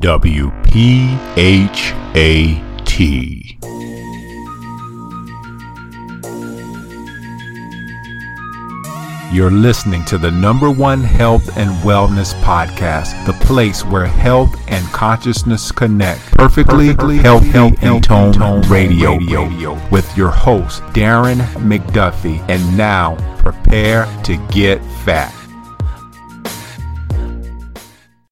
WPHAT. You're listening to the number one health and wellness podcast, the place where health and consciousness connect. Perfectly, Perfectly healthy, healthy and tone, tone radio, radio with your host, Darren McDuffie. And now, prepare to get fat.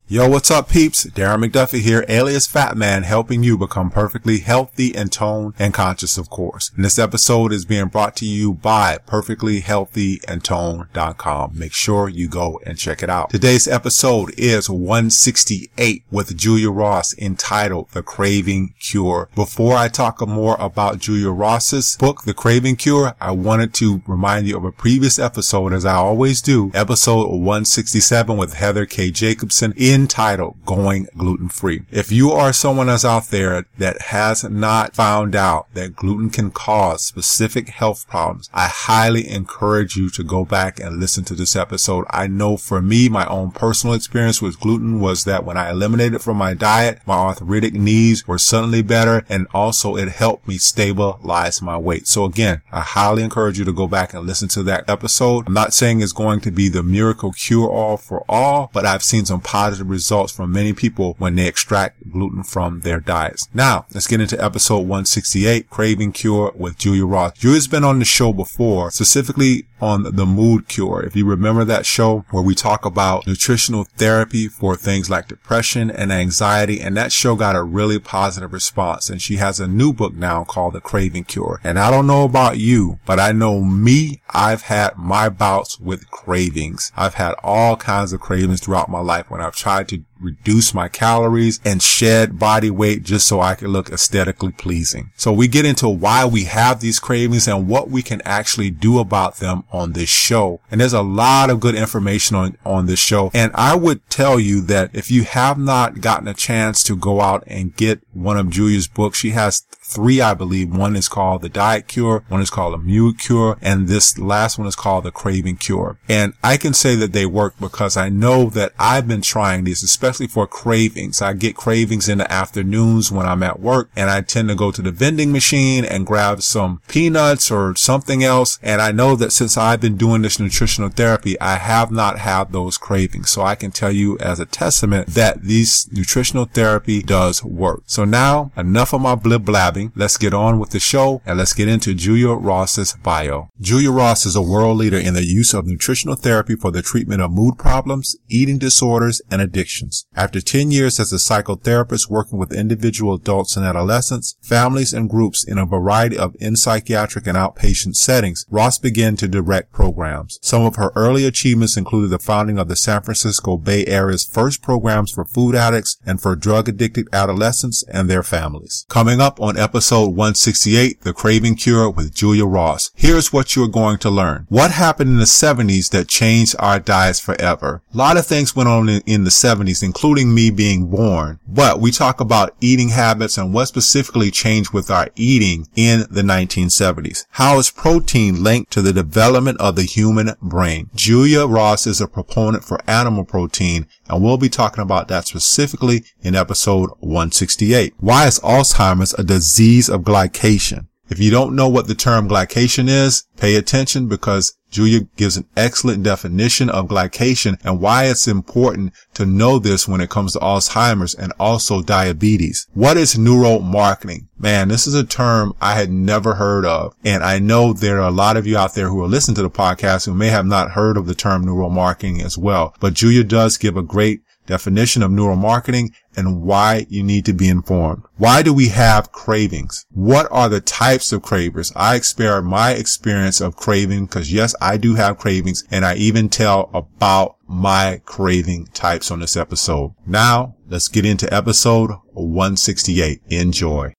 Yo, what's up, peeps? Darren McDuffie here, alias Fat Man, helping you become perfectly healthy and toned and conscious, of course. And this episode is being brought to you by perfectlyhealthyandtone.com. Make sure you go and check it out. Today's episode is 168 with Julia Ross entitled The Craving Cure. Before I talk more about Julia Ross's book, The Craving Cure, I wanted to remind you of a previous episode, as I always do, episode 167 with Heather K. Jacobson in entitled Going Gluten Free. If you are someone that's out there that has not found out that gluten can cause specific health problems, I highly encourage you to go back and listen to this episode. I know for me, my own personal experience with gluten was that when I eliminated it from my diet, my arthritic knees were suddenly better and also it helped me stabilize my weight. So again, I highly encourage you to go back and listen to that episode. I'm not saying it's going to be the miracle cure all for all, but I've seen some positive results from many people when they extract gluten from their diets. Now, let's get into episode 168, Craving Cure with Julia Ross. Julia's been on the show before, specifically on the mood cure. If you remember that show where we talk about nutritional therapy for things like depression and anxiety, and that show got a really positive response. And she has a new book now called The Craving Cure. And I don't know about you, but I know me, I've had my bouts with cravings. I've had all kinds of cravings throughout my life when I've tried to reduce my calories and shed body weight just so I can look aesthetically pleasing. So we get into why we have these cravings and what we can actually do about them on this show. And there's a lot of good information on, on this show. And I would tell you that if you have not gotten a chance to go out and get one of Julia's books, she has three, I believe. One is called the diet cure. One is called a mood cure. And this last one is called the craving cure. And I can say that they work because I know that I've been trying these, especially for cravings. I get cravings in the afternoons when I'm at work and I tend to go to the vending machine and grab some peanuts or something else. And I know that since I've been doing this nutritional therapy, I have not had those cravings. So I can tell you as a testament that this nutritional therapy does work. So now enough of my blib blab Let's get on with the show and let's get into Julia Ross's bio. Julia Ross is a world leader in the use of nutritional therapy for the treatment of mood problems, eating disorders, and addictions. After 10 years as a psychotherapist working with individual adults and adolescents, families, and groups in a variety of in psychiatric and outpatient settings, Ross began to direct programs. Some of her early achievements included the founding of the San Francisco Bay Area's first programs for food addicts and for drug addicted adolescents and their families. Coming up on episode 168, The Craving Cure with Julia Ross. Here's what you're going to learn. What happened in the 70s that changed our diets forever? A lot of things went on in, in the 70s, including me being born, but we talk about eating habits and what specifically changed with our eating in the 1970s. How is protein linked to the development of the human brain? Julia Ross is a proponent for animal protein and we'll be talking about that specifically in episode 168. Why is Alzheimer's a disease of glycation. If you don't know what the term glycation is, pay attention because Julia gives an excellent definition of glycation and why it's important to know this when it comes to Alzheimer's and also diabetes. What is neuromarketing? Man, this is a term I had never heard of. And I know there are a lot of you out there who are listening to the podcast who may have not heard of the term neuromarketing as well. But Julia does give a great definition of neuromarketing and why you need to be informed. Why do we have cravings? What are the types of cravings? I expare my experience of craving because yes, I do have cravings and I even tell about my craving types on this episode. Now let's get into episode 168. Enjoy.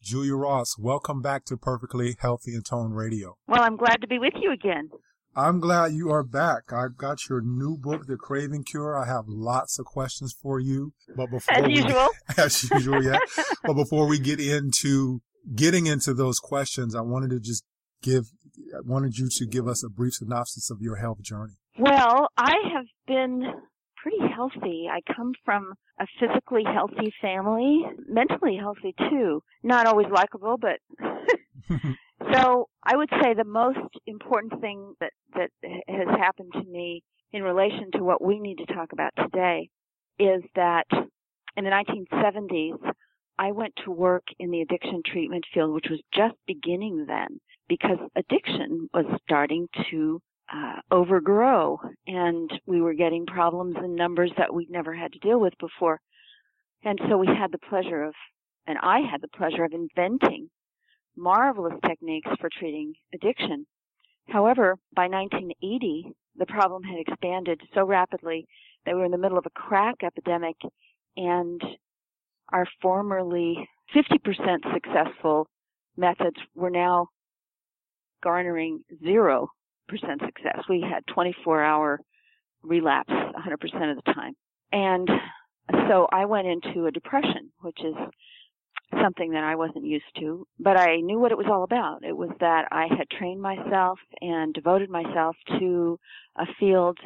Julia Ross, welcome back to Perfectly Healthy and Tone Radio. Well, I'm glad to be with you again. I'm glad you are back. I've got your new book, The Craving Cure. I have lots of questions for you. But before as we, usual. as usual, yeah. but before we get into getting into those questions, I wanted to just give I wanted you to give us a brief synopsis of your health journey. Well, I have been pretty healthy. I come from a physically healthy family, mentally healthy too. Not always likable, but so I would say the most important thing that that has happened to me in relation to what we need to talk about today is that in the 1970s I went to work in the addiction treatment field, which was just beginning then, because addiction was starting to uh, overgrow, and we were getting problems in numbers that we'd never had to deal with before. And so we had the pleasure of, and I had the pleasure of inventing marvelous techniques for treating addiction. However, by 1980, the problem had expanded so rapidly that we were in the middle of a crack epidemic and our formerly 50% successful methods were now garnering 0% success. We had 24 hour relapse 100% of the time. And so I went into a depression, which is something that I wasn't used to, but I knew what it was all about. It was that I had trained myself and devoted myself to a field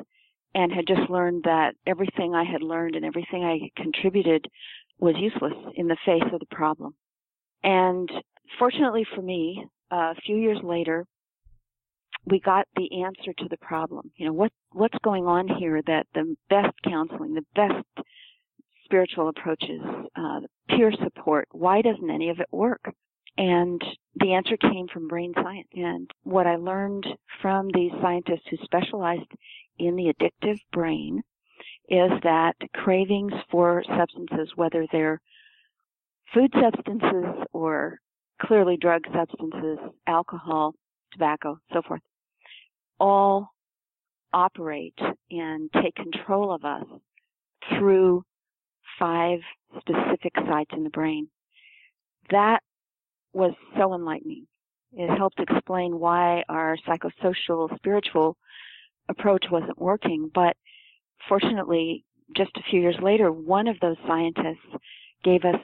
and had just learned that everything I had learned and everything I contributed was useless in the face of the problem. And fortunately for me, a few years later, we got the answer to the problem. You know, what, what's going on here that the best counseling, the best spiritual approaches, uh, peer support, why doesn't any of it work? And the answer came from brain science. And what I learned from these scientists who specialized in the addictive brain is that cravings for substances, whether they're food substances or clearly drug substances, alcohol, tobacco, so forth, all operate and take control of us through five specific sites in the brain. That was so enlightening. It helped explain why our psychosocial spiritual approach wasn't working, but fortunately, just a few years later, one of those scientists gave us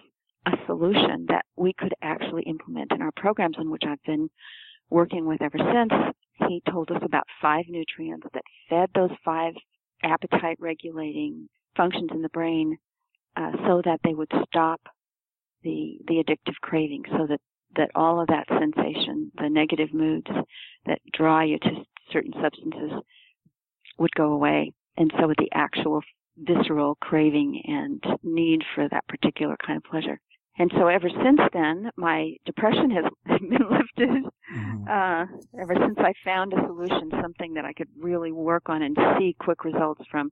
a solution that we could actually implement in our programs in which I've been working with ever since. He told us about five nutrients that fed those five appetite regulating functions in the brain uh, so that they would stop the the addictive craving so that that all of that sensation the negative moods that draw you to certain substances would go away and so with the actual visceral craving and need for that particular kind of pleasure. And so ever since then, my depression has been lifted. Mm-hmm. Uh, ever since I found a solution, something that I could really work on and see quick results from.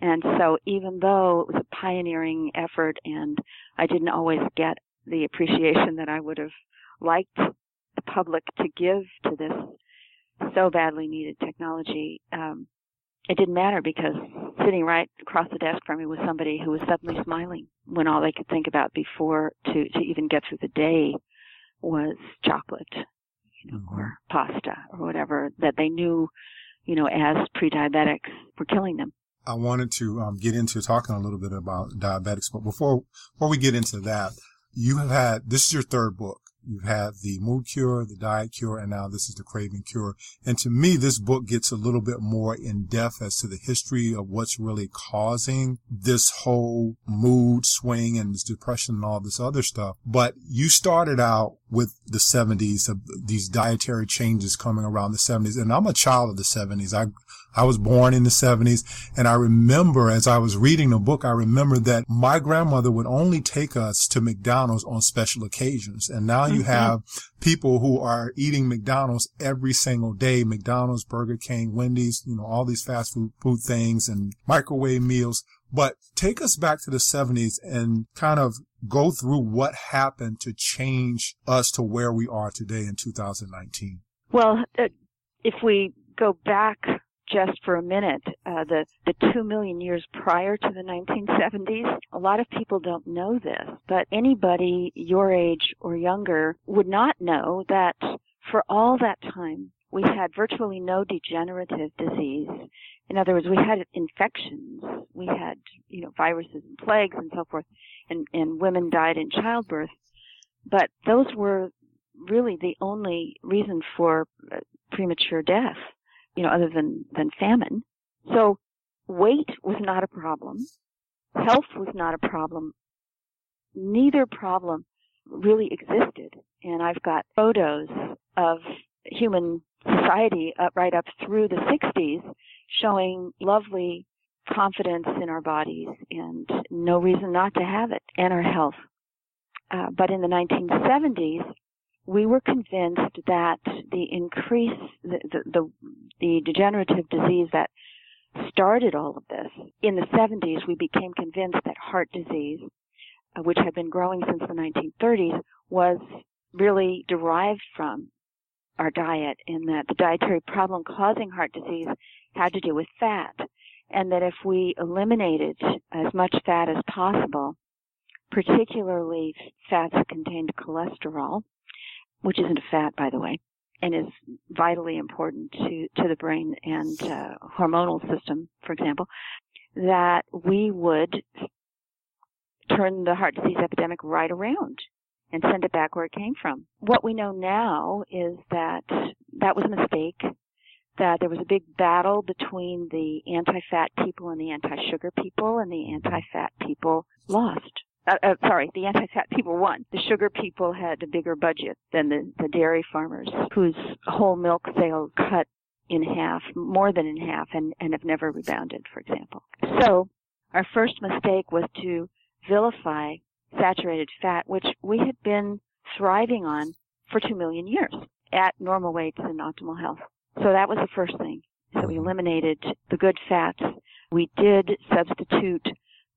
And so even though it was a pioneering effort and I didn't always get the appreciation that I would have liked the public to give to this so badly needed technology, um, it didn't matter because sitting right across the desk from me was somebody who was suddenly smiling when all they could think about before to to even get through the day was chocolate you know, mm-hmm. or pasta or whatever that they knew you know as pre-diabetics were killing them i wanted to um, get into talking a little bit about diabetics but before before we get into that you have had this is your third book You've had the mood cure, the diet cure, and now this is the craving cure. And to me, this book gets a little bit more in depth as to the history of what's really causing this whole mood swing and this depression and all this other stuff. But you started out with the 70s of these dietary changes coming around the 70s. And I'm a child of the 70s. I I was born in the 70s and I remember as I was reading the book, I remember that my grandmother would only take us to McDonald's on special occasions. And now you mm-hmm. have people who are eating McDonald's every single day, McDonald's, Burger King, Wendy's, you know, all these fast food, food things and microwave meals. But take us back to the 70s and kind of go through what happened to change us to where we are today in 2019. Well, uh, if we go back just for a minute, uh, the, the two million years prior to the 1970s, a lot of people don't know this, but anybody your age or younger would not know that for all that time, we had virtually no degenerative disease. In other words, we had infections, we had, you know, viruses and plagues and so forth, and, and women died in childbirth. But those were really the only reason for uh, premature death you know, other than, than famine. So weight was not a problem. Health was not a problem. Neither problem really existed. And I've got photos of human society up right up through the 60s showing lovely confidence in our bodies and no reason not to have it and our health. Uh, but in the 1970s, we were convinced that the increase, the, the, the, the degenerative disease that started all of this, in the 70s, we became convinced that heart disease, uh, which had been growing since the 1930s, was really derived from our diet and that the dietary problem causing heart disease had to do with fat and that if we eliminated as much fat as possible, particularly fats that contained cholesterol, which isn't a fat, by the way, and is vitally important to, to the brain and uh, hormonal system, for example, that we would turn the heart disease epidemic right around and send it back where it came from. What we know now is that that was a mistake that there was a big battle between the anti-fat people and the anti-sugar people, and the anti-fat people lost. Uh, uh, sorry, the anti-fat people won. The sugar people had a bigger budget than the, the dairy farmers, whose whole milk sales cut in half, more than in half, and, and have never rebounded, for example. So, our first mistake was to vilify saturated fat, which we had been thriving on for two million years at normal weights and optimal health. So that was the first thing. So we mm-hmm. eliminated the good fats. We did substitute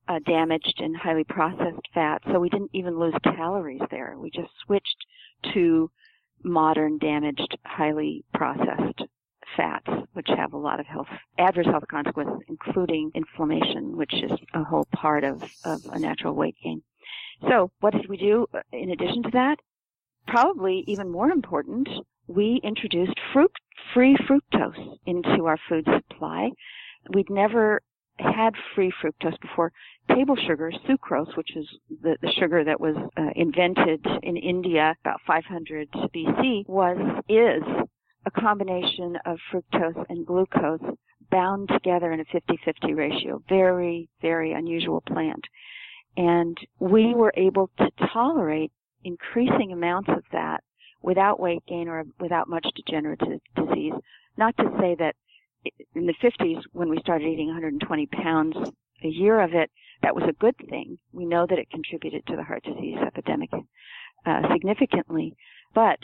uh, damaged and highly processed fats, so we didn't even lose calories there. We just switched to modern damaged, highly processed fats, which have a lot of health, adverse health consequences, including inflammation, which is a whole part of, of a natural weight gain. So what did we do uh, in addition to that? Probably even more important, we introduced fruit, free fructose into our food supply. We'd never had free fructose before. Table sugar, sucrose, which is the, the sugar that was uh, invented in India about 500 BC, was is a combination of fructose and glucose bound together in a 50-50 ratio. Very, very unusual plant. And we were able to tolerate increasing amounts of that without weight gain or without much degenerative disease. Not to say that in the 50s, when we started eating 120 pounds a year of it, that was a good thing. We know that it contributed to the heart disease epidemic uh, significantly, but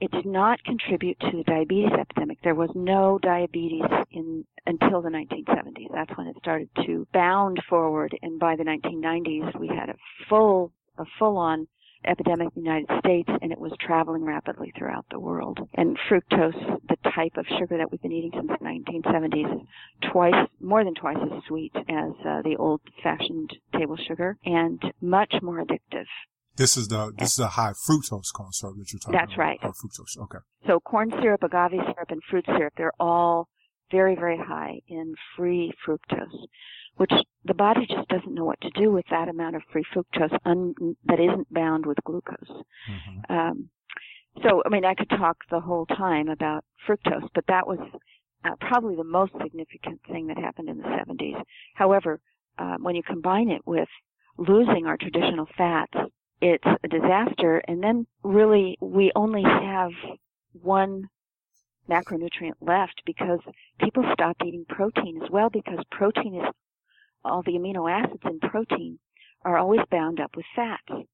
it did not contribute to the diabetes epidemic. There was no diabetes in until the 1970s. That's when it started to bound forward, and by the 1990s, we had a full a full-on epidemic in the United States, and it was traveling rapidly throughout the world. And fructose, the type of sugar that we've been eating since the 1970s, is twice, more than twice as sweet as uh, the old-fashioned table sugar, and much more addictive. This is the this is a high fructose corn syrup that you're talking That's about. That's right. High fructose. Okay. So corn syrup, agave syrup, and fruit syrup, they're all very, very high in free fructose which the body just doesn't know what to do with that amount of free fructose un, that isn't bound with glucose. Mm-hmm. Um, so, I mean, I could talk the whole time about fructose, but that was uh, probably the most significant thing that happened in the 70s. However, uh, when you combine it with losing our traditional fats, it's a disaster. And then really, we only have one macronutrient left because people stopped eating protein as well because protein is all the amino acids in protein are always bound up with fats.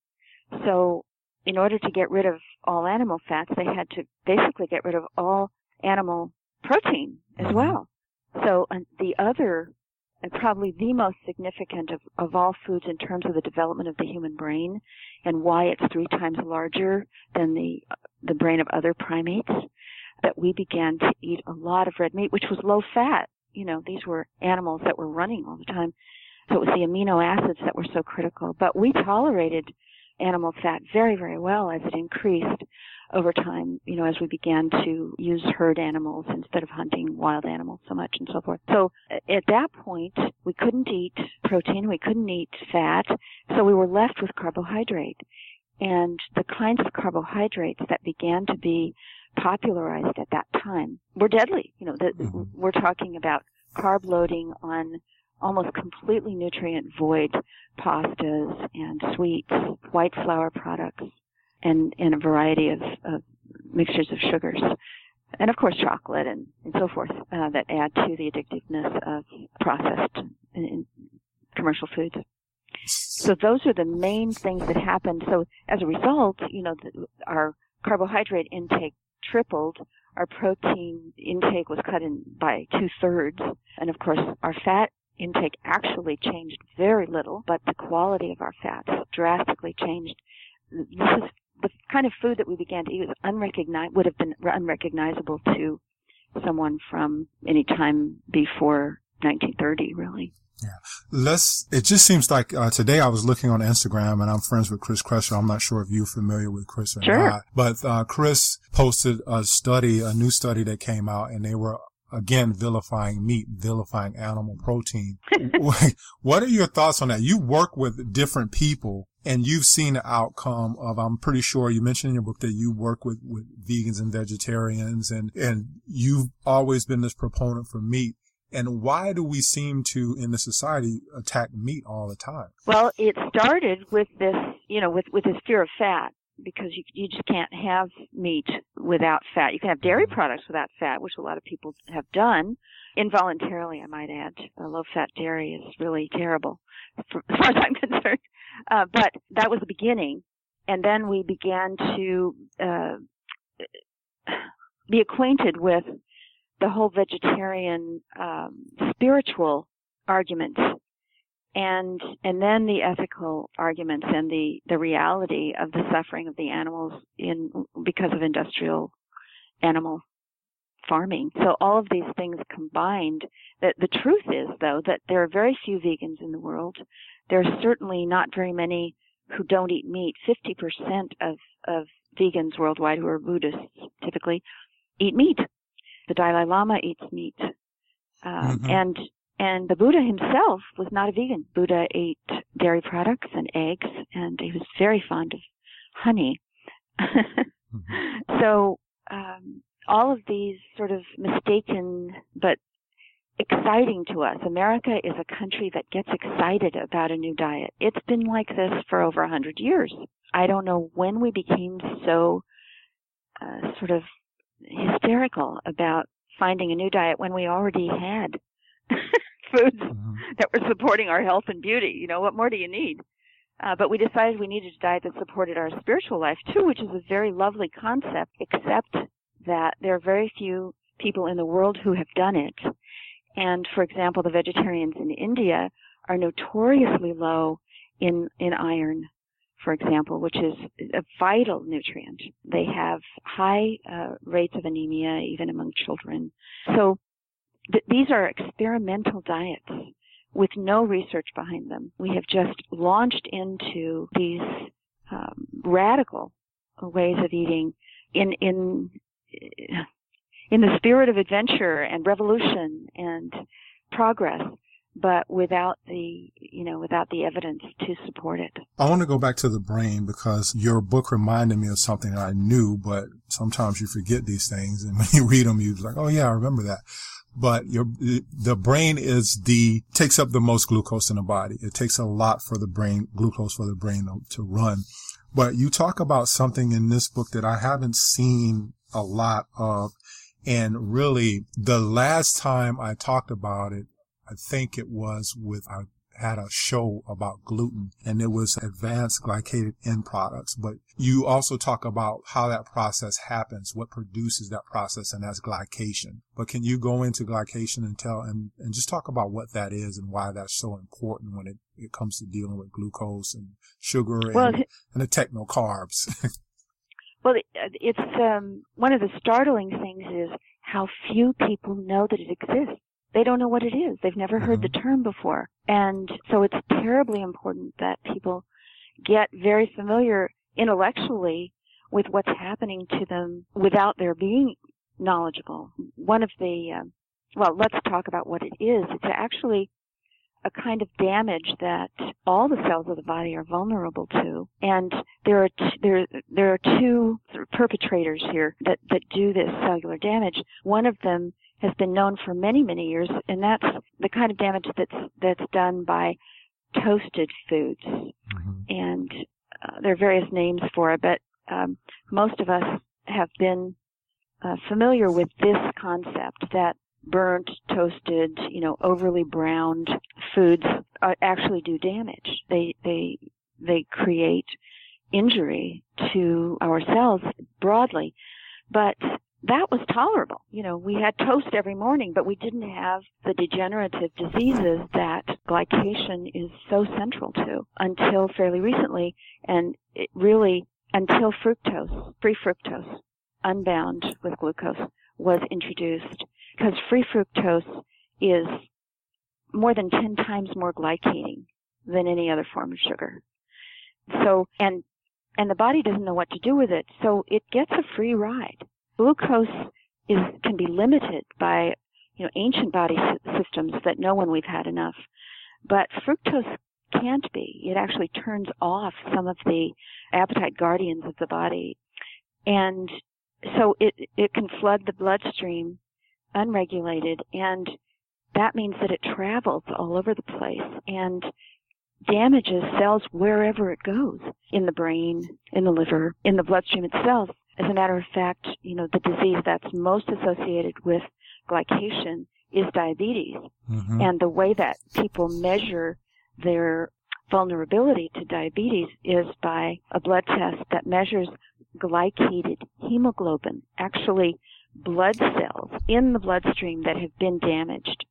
So in order to get rid of all animal fats, they had to basically get rid of all animal protein as mm-hmm. well. So the other, and probably the most significant of, of all foods in terms of the development of the human brain and why it's three times larger than the, the brain of other primates, that we began to eat a lot of red meat, which was low fat you know, these were animals that were running all the time. So it was the amino acids that were so critical. But we tolerated animal fat very, very well as it increased over time, you know, as we began to use herd animals instead of hunting wild animals so much and so forth. So at that point, we couldn't eat protein, we couldn't eat fat, so we were left with carbohydrate. And the kinds of carbohydrates that began to be popularized at that time were deadly. You know, the, mm-hmm. we're talking about carb loading on almost completely nutrient void pastas and sweets, white flour products, and, and a variety of, of mixtures of sugars. And of course chocolate and, and so forth uh, that add to the addictiveness of processed and, and commercial foods. So those are the main things that happened. So as a result, you know, the, our carbohydrate intake tripled. Our protein intake was cut in by two thirds. And of course, our fat intake actually changed very little, but the quality of our fats drastically changed. This is the kind of food that we began to eat was unrecognizable, would have been unrecognizable to someone from any time before 1930, really. Yeah. Let's, it just seems like, uh, today I was looking on Instagram and I'm friends with Chris Kresser. I'm not sure if you're familiar with Chris or sure. not, but, uh, Chris posted a study, a new study that came out and they were again vilifying meat, vilifying animal protein. what are your thoughts on that? You work with different people and you've seen the outcome of, I'm pretty sure you mentioned in your book that you work with, with vegans and vegetarians and, and you've always been this proponent for meat. And why do we seem to, in the society, attack meat all the time? Well, it started with this, you know, with, with this fear of fat because you, you just can't have meat without fat. You can have dairy mm-hmm. products without fat, which a lot of people have done involuntarily, I might add. Low fat dairy is really terrible as far as I'm concerned. Uh, but that was the beginning. And then we began to, uh, be acquainted with the whole vegetarian um, spiritual arguments and and then the ethical arguments and the the reality of the suffering of the animals in because of industrial animal farming. So all of these things combined that the truth is though that there are very few vegans in the world. There are certainly not very many who don't eat meat. 50% of of vegans worldwide who are buddhists typically eat meat the Dalai Lama eats meat. Um, mm-hmm. And and the Buddha himself was not a vegan. Buddha ate dairy products and eggs, and he was very fond of honey. mm-hmm. So um, all of these sort of mistaken but exciting to us. America is a country that gets excited about a new diet. It's been like this for over a hundred years. I don't know when we became so uh, sort of hysterical about finding a new diet when we already had foods mm-hmm. that were supporting our health and beauty. You know, what more do you need? Uh, but we decided we needed a diet that supported our spiritual life too, which is a very lovely concept, except that there are very few people in the world who have done it. And for example, the vegetarians in India are notoriously low in, in iron for example, which is a vital nutrient. They have high uh, rates of anemia even among children. So th- these are experimental diets with no research behind them. We have just launched into these um, radical ways of eating in in in the spirit of adventure and revolution and progress but without the you know without the evidence to support it. I want to go back to the brain because your book reminded me of something I knew, but sometimes you forget these things, and when you read them, you're like, oh yeah, I remember that. But your the brain is the takes up the most glucose in the body. It takes a lot for the brain glucose for the brain to run. But you talk about something in this book that I haven't seen a lot of. And really, the last time I talked about it, I think it was with, I had a show about gluten and it was advanced glycated end products. But you also talk about how that process happens, what produces that process, and that's glycation. But can you go into glycation and tell and, and just talk about what that is and why that's so important when it, it comes to dealing with glucose and sugar and, well, and the techno carbs? well, it's um, one of the startling things is how few people know that it exists they don't know what it is. They've never heard the mm-hmm. term before. And so it's terribly important that people get very familiar intellectually with what's happening to them without their being knowledgeable. One of the, uh, well, let's talk about what it is. It's actually a kind of damage that all the cells of the body are vulnerable to. And there are t- there there are two perpetrators here that that do this cellular damage. One of them has been known for many, many years, and that's the kind of damage that's that's done by toasted foods. Mm-hmm. And uh, there are various names for it, but um, most of us have been uh, familiar with this concept that burnt, toasted, you know, overly browned foods uh, actually do damage. They they they create injury to our cells broadly. But that was tolerable. You know, we had toast every morning, but we didn't have the degenerative diseases that glycation is so central to until fairly recently. And it really, until fructose, free fructose, unbound with glucose, was introduced. Because free fructose is more than 10 times more glycating than any other form of sugar. So, and, and the body doesn't know what to do with it, so it gets a free ride. Glucose is, can be limited by, you know, ancient body systems that know when we've had enough. But fructose can't be. It actually turns off some of the appetite guardians of the body. And so it, it can flood the bloodstream unregulated and that means that it travels all over the place and damages cells wherever it goes in the brain, in the liver, in the bloodstream itself. As a matter of fact, you know, the disease that's most associated with glycation is diabetes. Mm-hmm. And the way that people measure their vulnerability to diabetes is by a blood test that measures glycated hemoglobin, actually blood cells in the bloodstream that have been damaged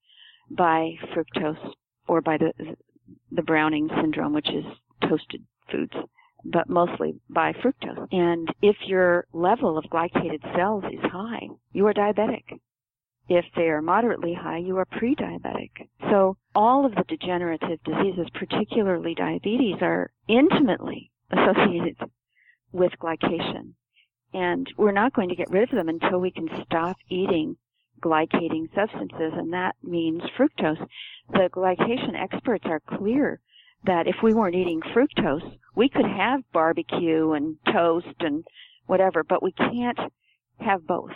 by fructose or by the the Browning syndrome, which is toasted foods, but mostly by fructose. And if your level of glycated cells is high, you are diabetic. If they are moderately high, you are pre-diabetic. So all of the degenerative diseases, particularly diabetes, are intimately associated with glycation. And we're not going to get rid of them until we can stop eating glycating substances, and that means fructose. The glycation experts are clear that if we weren't eating fructose, we could have barbecue and toast and whatever, but we can't have both.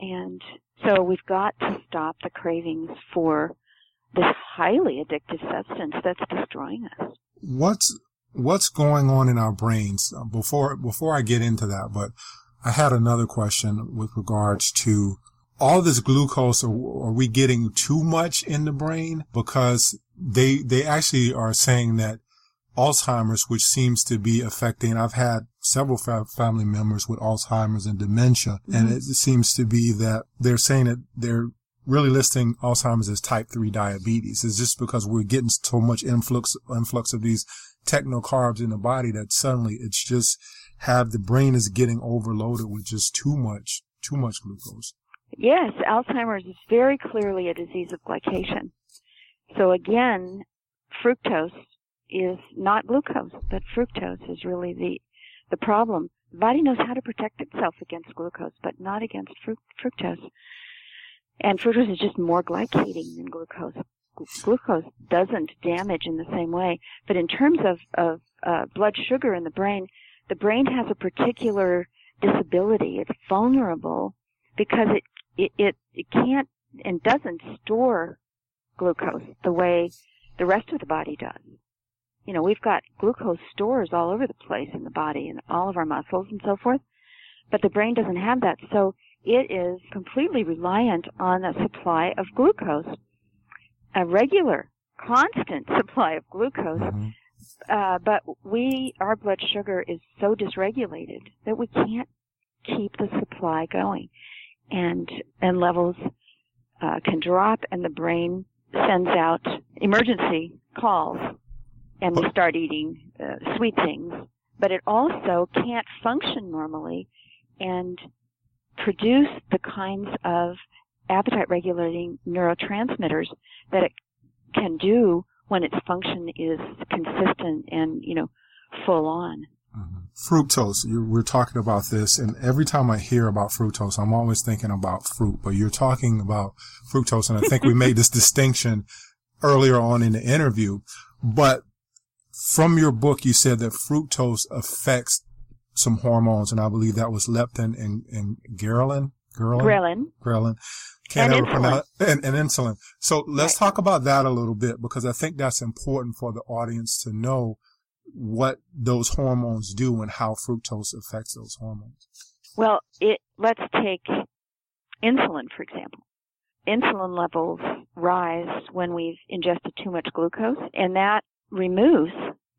And so we've got to stop the cravings for this highly addictive substance that's destroying us. What's what's going on in our brains before before I get into that, but I had another question with regards to all this glucose, are, are, we getting too much in the brain? Because they, they actually are saying that Alzheimer's, which seems to be affecting, I've had several fa- family members with Alzheimer's and dementia, mm-hmm. and it seems to be that they're saying that they're really listing Alzheimer's as type 3 diabetes. It's just because we're getting so much influx, influx of these techno carbs in the body that suddenly it's just have the brain is getting overloaded with just too much, too much glucose. Yes, Alzheimer's is very clearly a disease of glycation. So again, fructose is not glucose, but fructose is really the the problem. The body knows how to protect itself against glucose, but not against fructose. And fructose is just more glycating than glucose. Glucose doesn't damage in the same way, but in terms of, of uh, blood sugar in the brain, the brain has a particular disability. It's vulnerable because it it, it, it can't and doesn't store glucose the way the rest of the body does. You know, we've got glucose stores all over the place in the body and all of our muscles and so forth, but the brain doesn't have that. So it is completely reliant on a supply of glucose, a regular, constant supply of glucose. Mm-hmm. Uh, but we, our blood sugar is so dysregulated that we can't keep the supply going and and levels uh, can drop, and the brain sends out emergency calls, and we start eating uh, sweet things. But it also can't function normally and produce the kinds of appetite regulating neurotransmitters that it can do when its function is consistent and you know full on. Mm-hmm. Fructose, we're talking about this, and every time I hear about fructose, I'm always thinking about fruit, but you're talking about fructose, and I think we made this distinction earlier on in the interview. But from your book, you said that fructose affects some hormones, and I believe that was leptin and, and ghrelin. Ghrelin. Ghrelin. Ghrelin. Can't and ever insulin. pronounce and, and insulin. So let's Right. talk about that a little bit because I think that's important for the audience to know what those hormones do and how fructose affects those hormones. Well, it let's take insulin for example. Insulin levels rise when we've ingested too much glucose, and that removes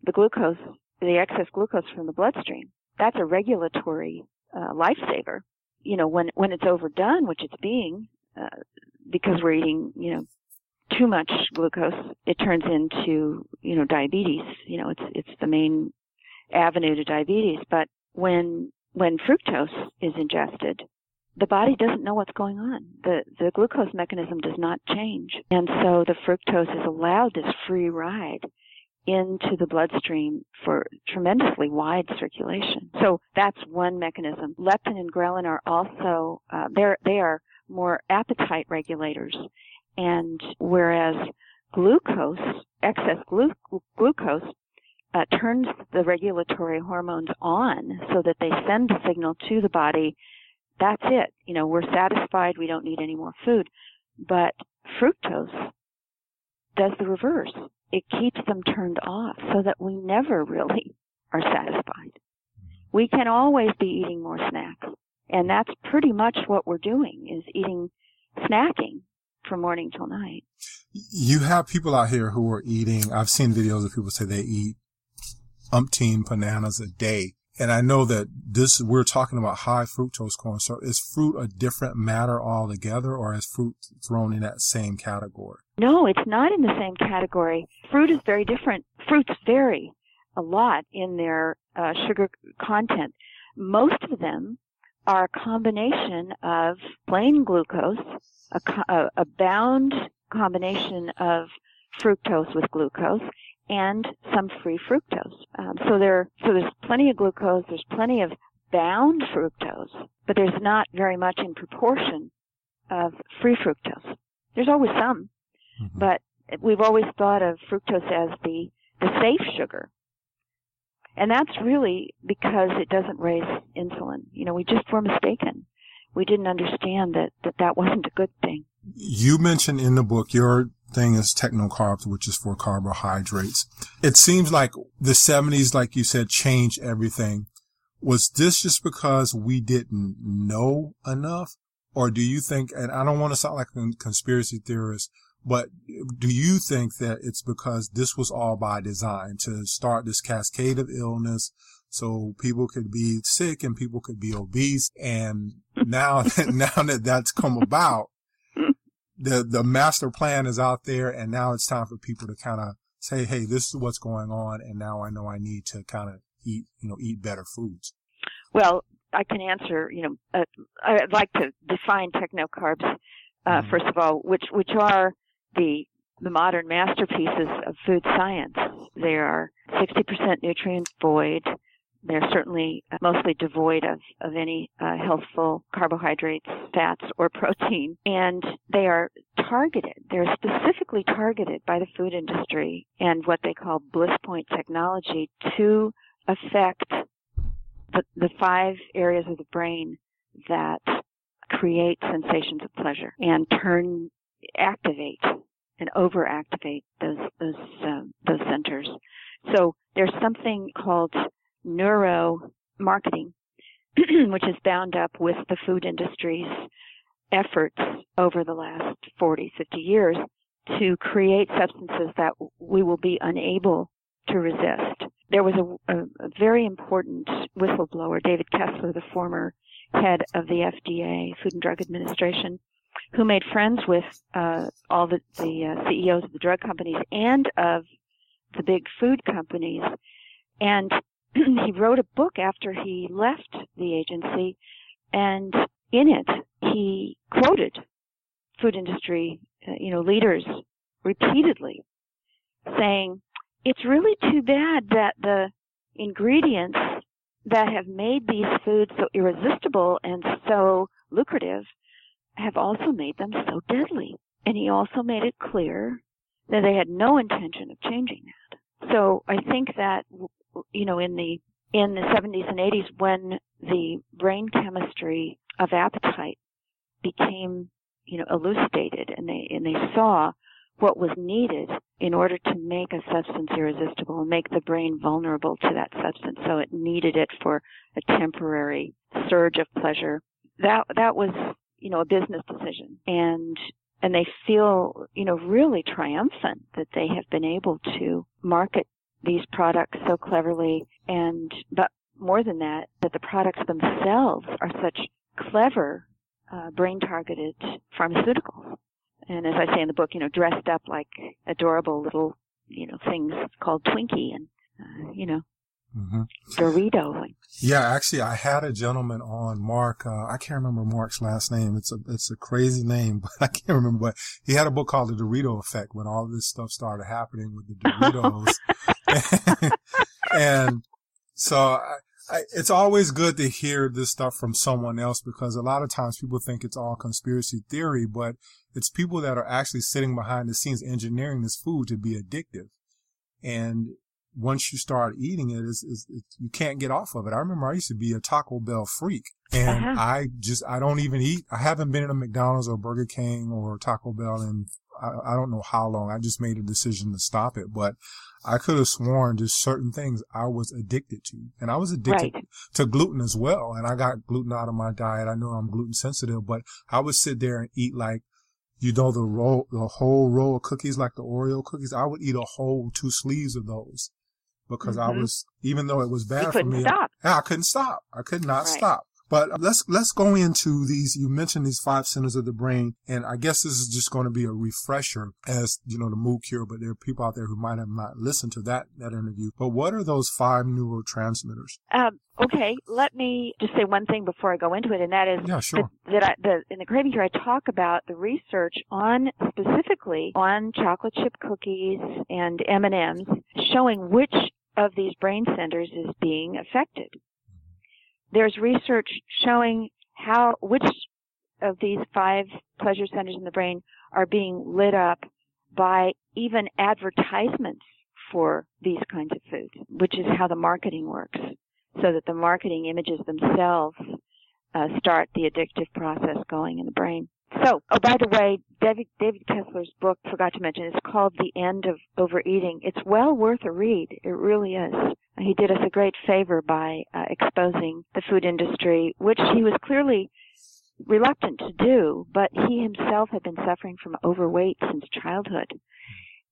the glucose, the excess glucose from the bloodstream. That's a regulatory uh, lifesaver. You know, when when it's overdone, which it's being, uh, because we're eating, you know, too much glucose, it turns into, you know, diabetes. You know, it's it's the main avenue to diabetes. But when when fructose is ingested, the body doesn't know what's going on. The the glucose mechanism does not change. And so the fructose is allowed this free ride into the bloodstream for tremendously wide circulation. So that's one mechanism. Leptin and ghrelin are also uh, they're they are more appetite regulators, and whereas glucose, excess glu- glucose, uh, turns the regulatory hormones on so that they send a signal to the body. That's it. You know, we're satisfied. We don't need any more food. But fructose does the reverse. It keeps them turned off so that we never really are satisfied. We can always be eating more snacks. And that's pretty much what we're doing is eating, snacking from morning till night. You have people out here who are eating. I've seen videos of people say they eat umpteen bananas a day. And I know that this, we're talking about high fructose corn. So is fruit a different matter altogether or is fruit thrown in that same category? No, it's not in the same category. Fruit is very different. Fruits vary a lot in their uh, sugar content. Most of them are a combination of plain glucose, a, co- a bound combination of fructose with glucose, and some free fructose. Um, so there, so there's plenty of glucose. There's plenty of bound fructose, but there's not very much in proportion of free fructose. There's always some, Mhm. but we've always thought of fructose as the the safe sugar. And that's really because it doesn't raise insulin. You know, we just were mistaken. We didn't understand that that, that wasn't a good thing. You mentioned in the book your thing is technocarbs, which is for carbohydrates. It seems like the 70s, like you said, changed everything. Was this just because we didn't know enough? Or do you think, and I don't want to sound like a conspiracy theorist, but do you think that it's because this was all by design to start this cascade of illness so people could be sick and people could be obese? And now, now that that's come about, the the master plan is out there and now it's time for people to kind of say hey this is what's going on and now i know i need to kind of eat you know eat better foods Well, I can answer. You know, uh, I'd like to define technocarbs uh, Mhm. first of all, which which are the the modern masterpieces of food science. They are 60% nutrient void. They're certainly uh, mostly devoid of, of any uh, healthful carbohydrates, fats, or protein. And they are targeted. They're specifically targeted by the food industry and what they call bliss point technology to affect the, the five areas of the brain that create sensations of pleasure and turn, activate and overactivate those those uh, those centers. So there's something called neuro marketing, which is bound up with the food industry's efforts over the last 40, 50 years to create substances that we will be unable to resist. There was a, a, a very important whistleblower, David Kessler, the former head of the FDA, Food and Drug Administration, who made friends with uh, all the, the uh, CEOs of the drug companies and of the big food companies. And he wrote a book after he left the agency, and in it he quoted food industry, uh, you know, leaders repeatedly, saying, "It's really too bad that the ingredients that have made these foods so irresistible and so lucrative have also made them so deadly." And he also made it clear that they had no intention of changing that. So I think that you know in the in the 70s and 80s when the brain chemistry of appetite became, you know, elucidated and they, and they saw what was needed in order to make a substance irresistible and make the brain vulnerable to that substance. So it needed it for a temporary surge of pleasure. That, that was, you know, a business decision. And, and they feel, you know, really triumphant that they have been able to market these products so cleverly and, but more than that, that the products themselves are such clever, uh, brain targeted pharmaceuticals. And as I say in the book, you know, dressed up like adorable little, you know, things called Twinkie and, uh, you know, mm-hmm. Dorito. Yeah, actually, I had a gentleman on, Mark. Uh, I can't remember Mark's last name. It's a it's a crazy name, but I can't remember. But he had a book called The Dorito Effect when all this stuff started happening with the Doritos, and so I, I, it's always good to hear this stuff from someone else because a lot of times people think it's all conspiracy theory, but it's people that are actually sitting behind the scenes engineering this food to be addictive. And once you start eating it, it's, it's, it's, you can't get off of it. I remember I used to be a Taco Bell freak and uh-huh. I just, I don't even eat. I haven't been in a McDonald's or Burger King or Taco Bell in, I, I don't know how long. I just made a decision to stop it, but I could have sworn there's certain things I was addicted to. And I was addicted right. to gluten as well. And I got gluten out of my diet. I know I'm gluten sensitive, but I would sit there and eat like, you know, the roll, the whole roll of cookies, like the Oreo cookies. I would eat a whole two sleeves of those because mm-hmm. I was, even though it was bad for me. I, I couldn't stop. I could not right. stop. But let's let's go into these. You mentioned these five centers of the brain, and I guess this is just going to be a refresher as you know the mood cure. But there are people out there who might have not listened to that that interview. But what are those five neurotransmitters? Um, okay, let me just say one thing before I go into it, and that is yeah, sure. that, that I, the, in the craving cure I talk about the research on specifically on chocolate chip cookies and M and M's, showing which of these brain centers is being affected there's research showing how which of these five pleasure centers in the brain are being lit up by even advertisements for these kinds of foods, which is how the marketing works, so that the marketing images themselves uh, start the addictive process going in the brain. So, oh, by the way, David, David Kessler's book, forgot to mention, is called The End of Overeating. It's well worth a read. It really is. He did us a great favor by uh, exposing the food industry, which he was clearly reluctant to do, but he himself had been suffering from overweight since childhood.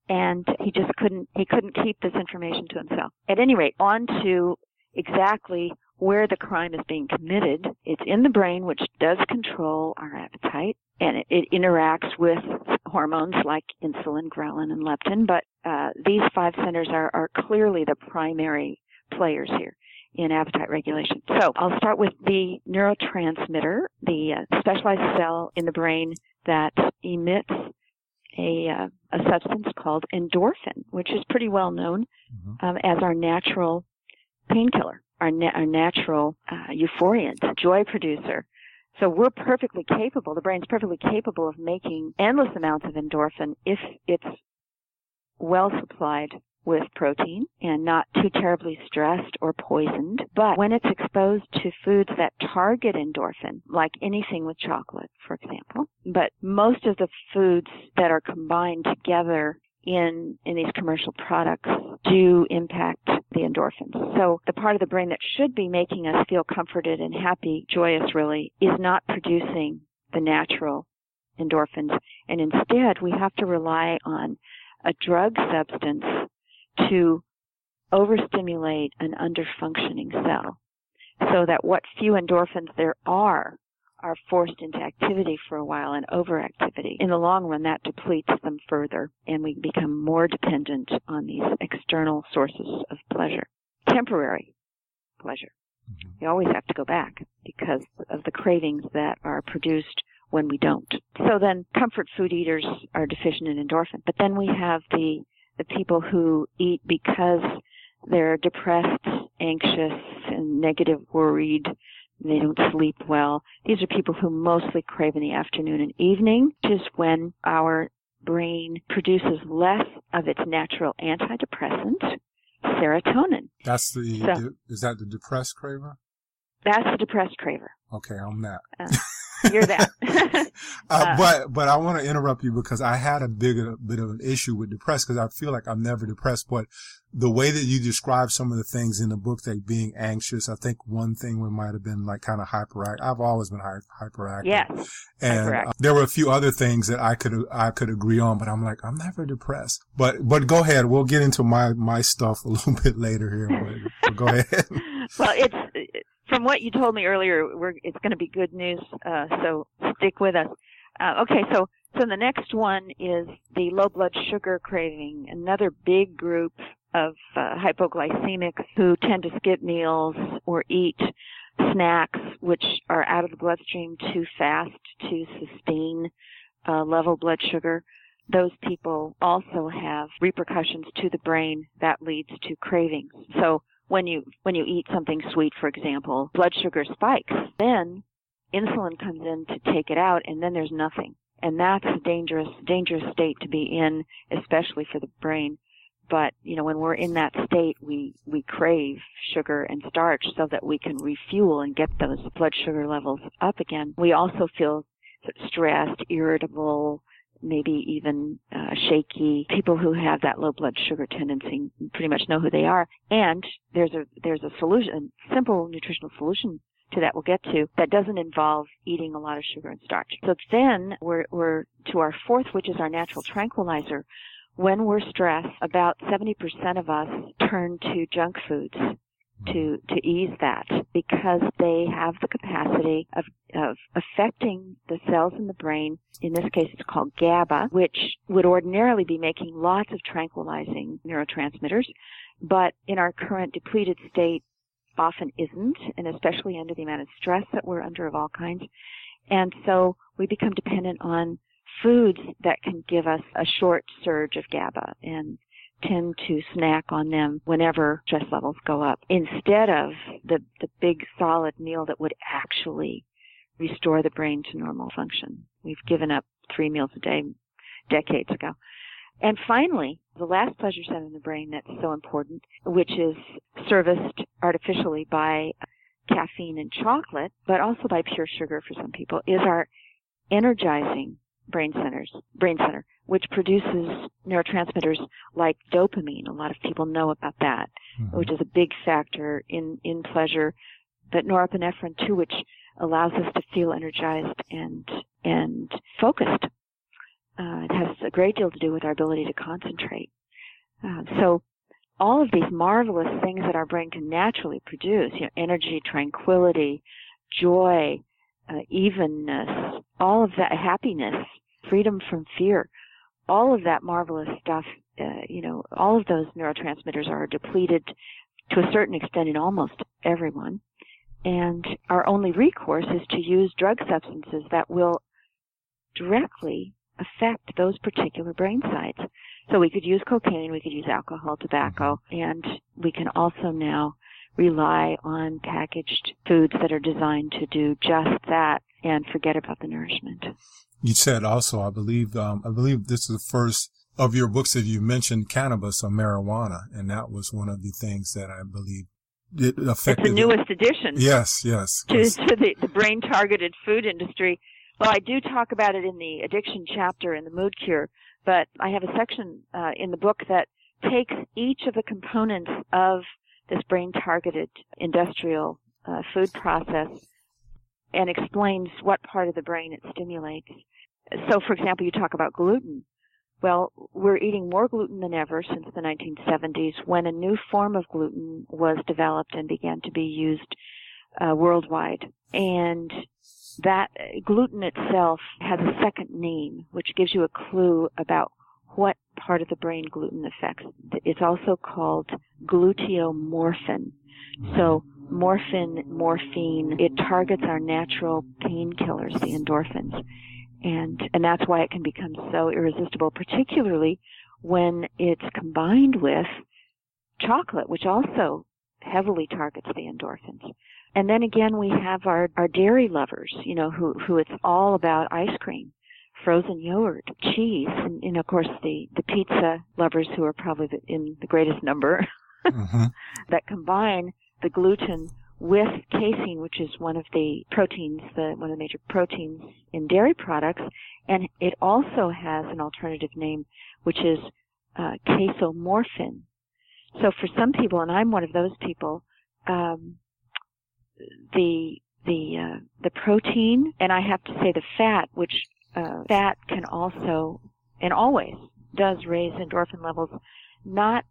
And he just couldn't, he couldn't keep this information to himself. At any rate, on to exactly where the crime is being committed. It's in the brain, which does control our appetite, and it, it interacts with hormones like insulin, ghrelin, and leptin. But uh, these five centers are, are clearly the primary players here in appetite regulation. So I'll start with the neurotransmitter, the uh, specialized cell in the brain that emits a, uh, a substance called endorphin, which is pretty well known mm-hmm. um, as our natural painkiller our, na- our natural uh, euphoriant, joy producer. So we're perfectly capable, the brain's perfectly capable of making endless amounts of endorphin if it's well supplied with protein and not too terribly stressed or poisoned. But when it's exposed to foods that target endorphin, like anything with chocolate, for example, but most of the foods that are combined together in in these commercial products do impact the endorphins. So the part of the brain that should be making us feel comforted and happy, joyous really, is not producing the natural endorphins. And instead we have to rely on a drug substance to overstimulate an underfunctioning cell so that what few endorphins there are are forced into activity for a while and overactivity. In the long run, that depletes them further and we become more dependent on these external sources of pleasure. Temporary pleasure. Mm-hmm. We always have to go back because of the cravings that are produced when we don't. So then comfort food eaters are deficient in endorphin. But then we have the, the people who eat because they're depressed, anxious, and negative, worried, they don't sleep well. These are people who mostly crave in the afternoon and evening, which is when our brain produces less of its natural antidepressant, serotonin. That's the, so, is that the depressed craver? That's the depressed craver. Okay, I'm that. Uh, You're that. uh, uh, but but I want to interrupt you because I had a big a bit of an issue with depressed because I feel like I'm never depressed. But the way that you describe some of the things in the book, like being anxious, I think one thing we might have been like kind of hyperactive. I've always been hyperactive. Yes. And uh, there were a few other things that I could I could agree on, but I'm like I'm never depressed. But but go ahead. We'll get into my my stuff a little bit later here. But, but go ahead. well, it's from what you told me earlier, it's going to be good news. Uh, so stick with us. Uh, okay, so so the next one is the low blood sugar craving. Another big group of uh, hypoglycemics who tend to skip meals or eat snacks which are out of the bloodstream too fast to sustain uh, level blood sugar. Those people also have repercussions to the brain that leads to cravings. So when you when you eat something sweet, for example, blood sugar spikes. Then insulin comes in to take it out, and then there's nothing. And that's a dangerous dangerous state to be in, especially for the brain. But you know, when we're in that state, we we crave sugar and starch so that we can refuel and get those blood sugar levels up again. We also feel stressed, irritable, maybe even uh, shaky. People who have that low blood sugar tendency pretty much know who they are. And there's a there's a solution, simple nutritional solution to that we'll get to that doesn't involve eating a lot of sugar and starch. So then we're we're to our fourth, which is our natural tranquilizer. When we're stressed, about 70% of us turn to junk foods to to ease that because they have the capacity of of affecting the cells in the brain. In this case, it's called GABA, which would ordinarily be making lots of tranquilizing neurotransmitters, but in our current depleted state, often isn't, and especially under the amount of stress that we're under of all kinds. And so we become dependent on foods that can give us a short surge of GABA. And tend to snack on them whenever stress levels go up instead of the, the big solid meal that would actually restore the brain to normal function. We've given up three meals a day decades ago. And finally, the last pleasure center in the brain that's so important, which is serviced artificially by caffeine and chocolate, but also by pure sugar for some people, is our energizing brain centers, brain center, which produces neurotransmitters like dopamine. A lot of people know about that, mm-hmm. which is a big factor in, in pleasure, but norepinephrine too, which allows us to feel energized and, and focused. Uh, it has a great deal to do with our ability to concentrate. Uh, so all of these marvelous things that our brain can naturally produce, you know, energy, tranquility, joy, uh, evenness, all of that happiness, freedom from fear, all of that marvelous stuff, uh, you know, all of those neurotransmitters are depleted to a certain extent in almost everyone. And our only recourse is to use drug substances that will directly affect those particular brain sites. So we could use cocaine, we could use alcohol, tobacco, mm-hmm. and we can also now rely on packaged foods that are designed to do just that and forget about the nourishment. You said also, I believe, um, I believe this is the first of your books that you mentioned cannabis or marijuana, and that was one of the things that I believe it affected. It's the newest addition. Yes, yes. To, to the, the brain targeted food industry. Well, I do talk about it in the addiction chapter in the mood cure, but I have a section uh, in the book that takes each of the components of this brain targeted industrial uh, food process and explains what part of the brain it stimulates. So, for example, you talk about gluten. Well, we're eating more gluten than ever since the 1970s when a new form of gluten was developed and began to be used uh, worldwide. And that uh, gluten itself has a second name, which gives you a clue about what part of the brain gluten affects. It's also called gluteomorphin. So morphin, morphine, it targets our natural painkillers, the endorphins. And, and that's why it can become so irresistible, particularly when it's combined with chocolate, which also heavily targets the endorphins. And then again, we have our, our dairy lovers, you know, who, who it's all about ice cream, frozen yogurt, cheese, and, and of course the, the pizza lovers who are probably the, in the greatest number mm-hmm. that combine the gluten with casein, which is one of the proteins, the, one of the major proteins in dairy products, and it also has an alternative name, which is uh, casomorphin. So for some people, and I'm one of those people, um, the the uh, the protein, and I have to say the fat, which uh, fat can also and always does raise endorphin levels, not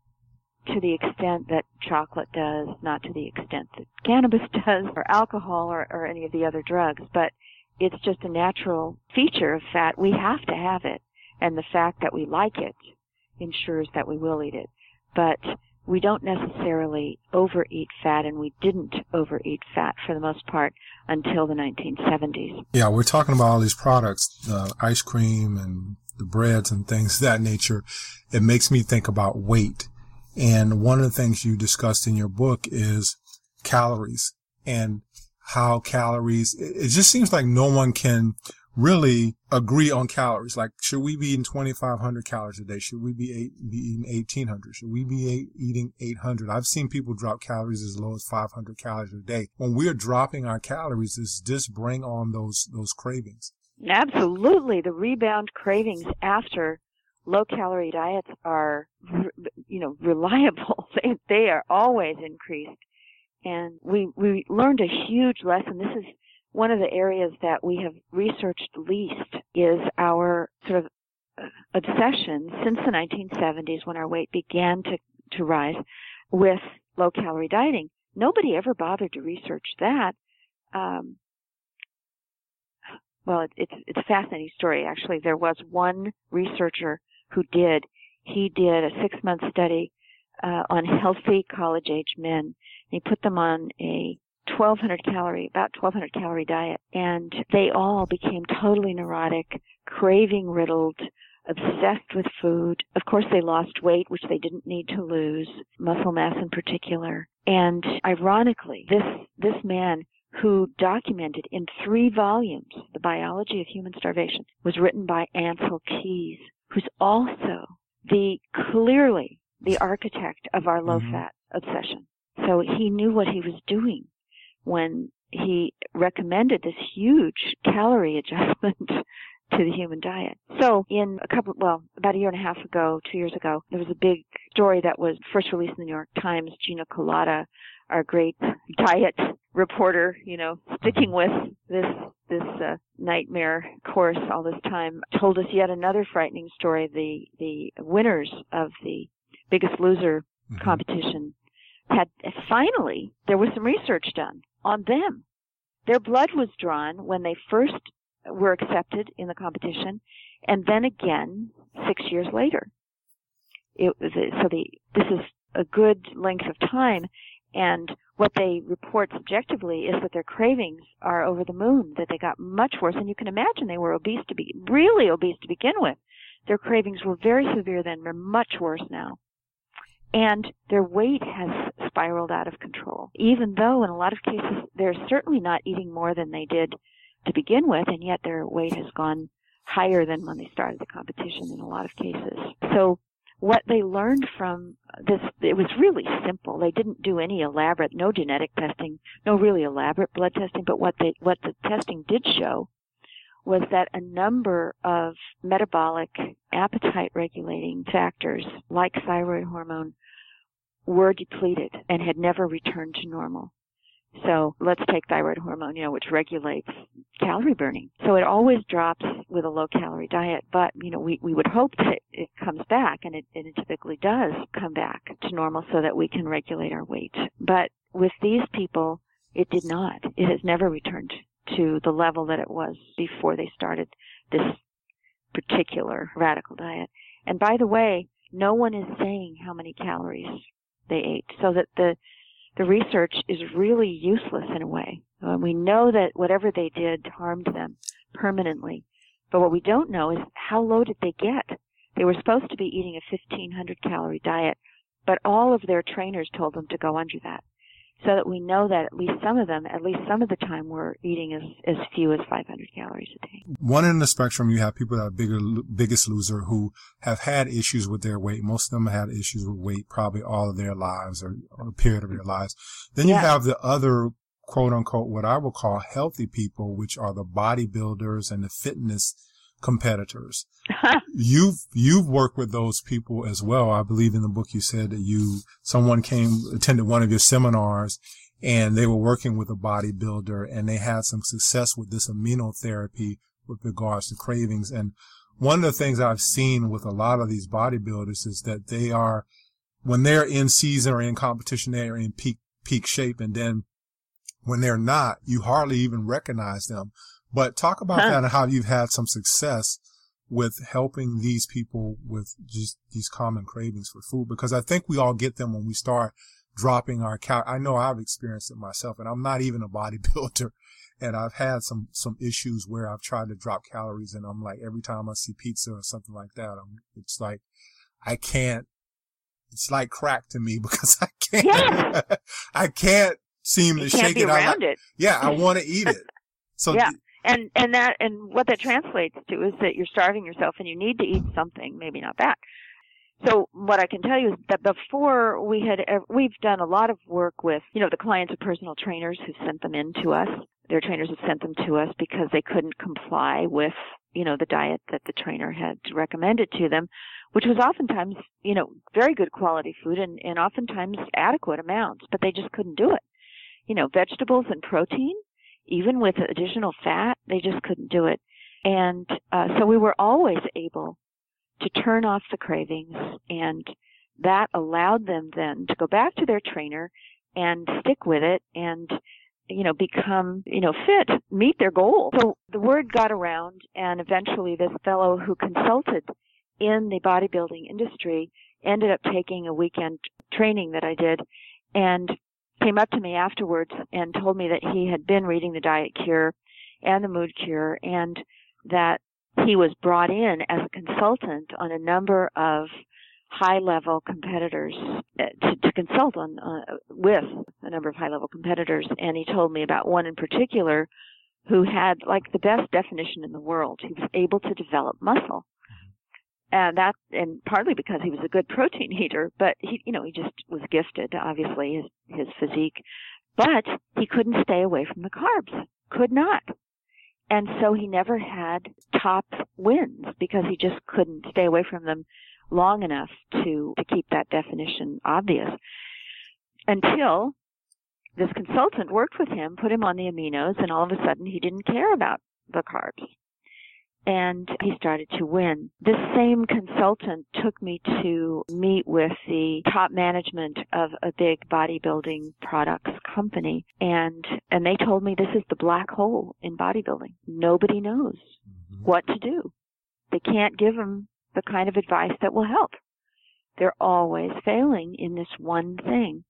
to the extent that chocolate does, not to the extent that cannabis does, or alcohol, or, or any of the other drugs, but it's just a natural feature of fat. We have to have it, and the fact that we like it ensures that we will eat it. But we don't necessarily overeat fat, and we didn't overeat fat for the most part until the 1970s. Yeah, we're talking about all these products, the ice cream and the breads and things of that nature. It makes me think about weight. And one of the things you discussed in your book is calories and how calories, it just seems like no one can really agree on calories. Like, should we be eating 2,500 calories a day? Should we be, eight, be eating 1,800? Should we be eight, eating 800? I've seen people drop calories as low as 500 calories a day. When we're dropping our calories, does this bring on those, those cravings? Absolutely. The rebound cravings after low calorie diets are, you know, reliable. They, they are always increased. And we, we learned a huge lesson. This is one of the areas that we have researched least is our sort of obsession since the 1970s when our weight began to, to rise with low calorie dieting. Nobody ever bothered to research that. Um, well, it, it's it's a fascinating story. Actually, there was one researcher who did. He did a six month study uh, on healthy college age men. He put them on a 1200 calorie, about 1200 calorie diet. And they all became totally neurotic, craving riddled, obsessed with food. Of course, they lost weight, which they didn't need to lose, muscle mass in particular. And ironically, this, this man who documented in three volumes the biology of human starvation was written by Ancel Keys, who's also the clearly the architect of our low fat mm-hmm. obsession. So he knew what he was doing when he recommended this huge calorie adjustment to the human diet. So in a couple, well, about a year and a half ago, two years ago, there was a big story that was first released in the New York Times. Gina Kolata, our great diet reporter, you know, sticking with this this uh, nightmare course all this time, told us yet another frightening story. The the winners of the Biggest Loser mm-hmm. competition had finally there was some research done on them. Their blood was drawn when they first were accepted in the competition, and then again six years later. It was so the this is a good length of time, and what they report subjectively is that their cravings are over the moon. That they got much worse, and you can imagine they were obese to be really obese to begin with. Their cravings were very severe then; they're much worse now and their weight has spiraled out of control. Even though in a lot of cases they're certainly not eating more than they did to begin with, and yet their weight has gone higher than when they started the competition in a lot of cases. So what they learned from this, it was really simple. They didn't do any elaborate, no genetic testing, no really elaborate blood testing, but what they, what the testing did show was that a number of metabolic appetite regulating factors like thyroid hormone were depleted and had never returned to normal. So let's take thyroid hormone, you know, which regulates calorie burning. So it always drops with a low calorie diet, but, you know, we, we would hope that it, comes back and it, and it typically does come back to normal so that we can regulate our weight. But with these people, it did not. It has never returned to the level that it was before they started this particular radical diet. And by the way, no one is saying how many calories they ate, so that the the research is really useless in a way. Uh, we know that whatever they did harmed them permanently, but what we don't know is how low did they get? They were supposed to be eating a 1500 calorie diet, but all of their trainers told them to go under that. So that we know that at least some of them, at least some of the time, we're eating as, as few as 500 calories a day. One end of the spectrum, you have people that are bigger, biggest loser who have had issues with their weight. Most of them had issues with weight probably all of their lives or, a period of their lives. Then you yeah. have the other quote unquote, what I will call healthy people, which are the bodybuilders and the fitness competitors. you've you've worked with those people as well. I believe in the book you said that you someone came attended one of your seminars and they were working with a bodybuilder and they had some success with this amino therapy with regards to cravings. And one of the things I've seen with a lot of these bodybuilders is that they are when they're in season or in competition, they are in peak peak shape and then when they're not, you hardly even recognize them but talk about huh. that and how you've had some success with helping these people with just these common cravings for food because I think we all get them when we start dropping our cal. I know I've experienced it myself and I'm not even a bodybuilder and I've had some, some issues where I've tried to drop calories and I'm like, every time I see pizza or something like that, I'm, it's like, I can't, it's like crack to me because I can't, yeah. I can't seem you to shake it. Around it. Yeah. I want to eat it. So yeah and and that and what that translates to is that you're starving yourself and you need to eat something maybe not that. So what i can tell you is that before we had we've done a lot of work with you know the clients of personal trainers who sent them in to us. Their trainers have sent them to us because they couldn't comply with you know the diet that the trainer had recommended to them which was oftentimes you know very good quality food and, and oftentimes adequate amounts but they just couldn't do it. You know vegetables and protein even with additional fat, they just couldn't do it. And uh, so we were always able to turn off the cravings, and that allowed them then to go back to their trainer and stick with it and you know become you know fit meet their goal so the word got around and eventually this fellow who consulted in the bodybuilding industry ended up taking a weekend training that I did and came up to me afterwards and told me that he had been reading the Diet Cure and the Mood Cure and that he was brought in as a consultant on a number of high level competitors uh, to, to consult on uh, with a number of high level competitors. And he told me about one in particular who had like the best definition in the world. He was able to develop muscle and that and partly because he was a good protein eater but he you know he just was gifted obviously his his physique. But he couldn't stay away from the carbs could not. And so he never had top wins because he just couldn't stay away from them long enough to to keep that definition obvious. Until this consultant worked with him put him on the aminos and all of a sudden he didn't care about the carbs and he started to win. This same consultant took me to meet with the top management of a big bodybuilding products company and and they told me this is the black hole in bodybuilding. Nobody knows mm-hmm. what to do. They can't give them the kind of advice that will help. They're always failing in this one thing.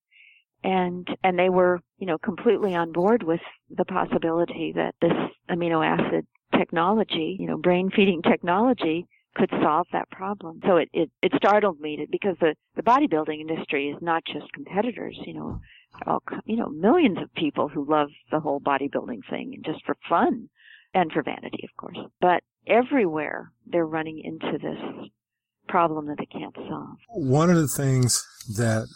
And and they were, you know, completely on board with the possibility that this amino acid technology, you know, brain feeding technology could solve that problem. So it, it, it startled me to, because the, the bodybuilding industry is not just competitors, you know, all, you know, millions of people who love the whole bodybuilding thing and just for fun and for vanity, of course. But everywhere they're running into this problem that they can't solve. One of the things that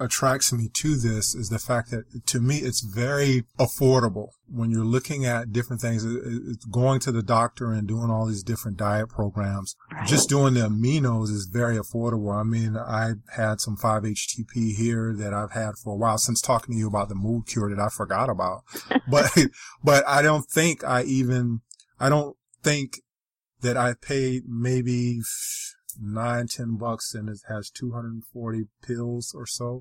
attracts me to this is the fact that to me it's very affordable. When you're looking at different things it's going to the doctor and doing all these different diet programs. Right. just doing the aminos is very affordable. I mean i had some 5-htp here that i've had for a while since talking to you about the mood cure that i forgot about. But but i don't think i even i don't think that i paid maybe nine, ten bucks and it has 240 pills or so.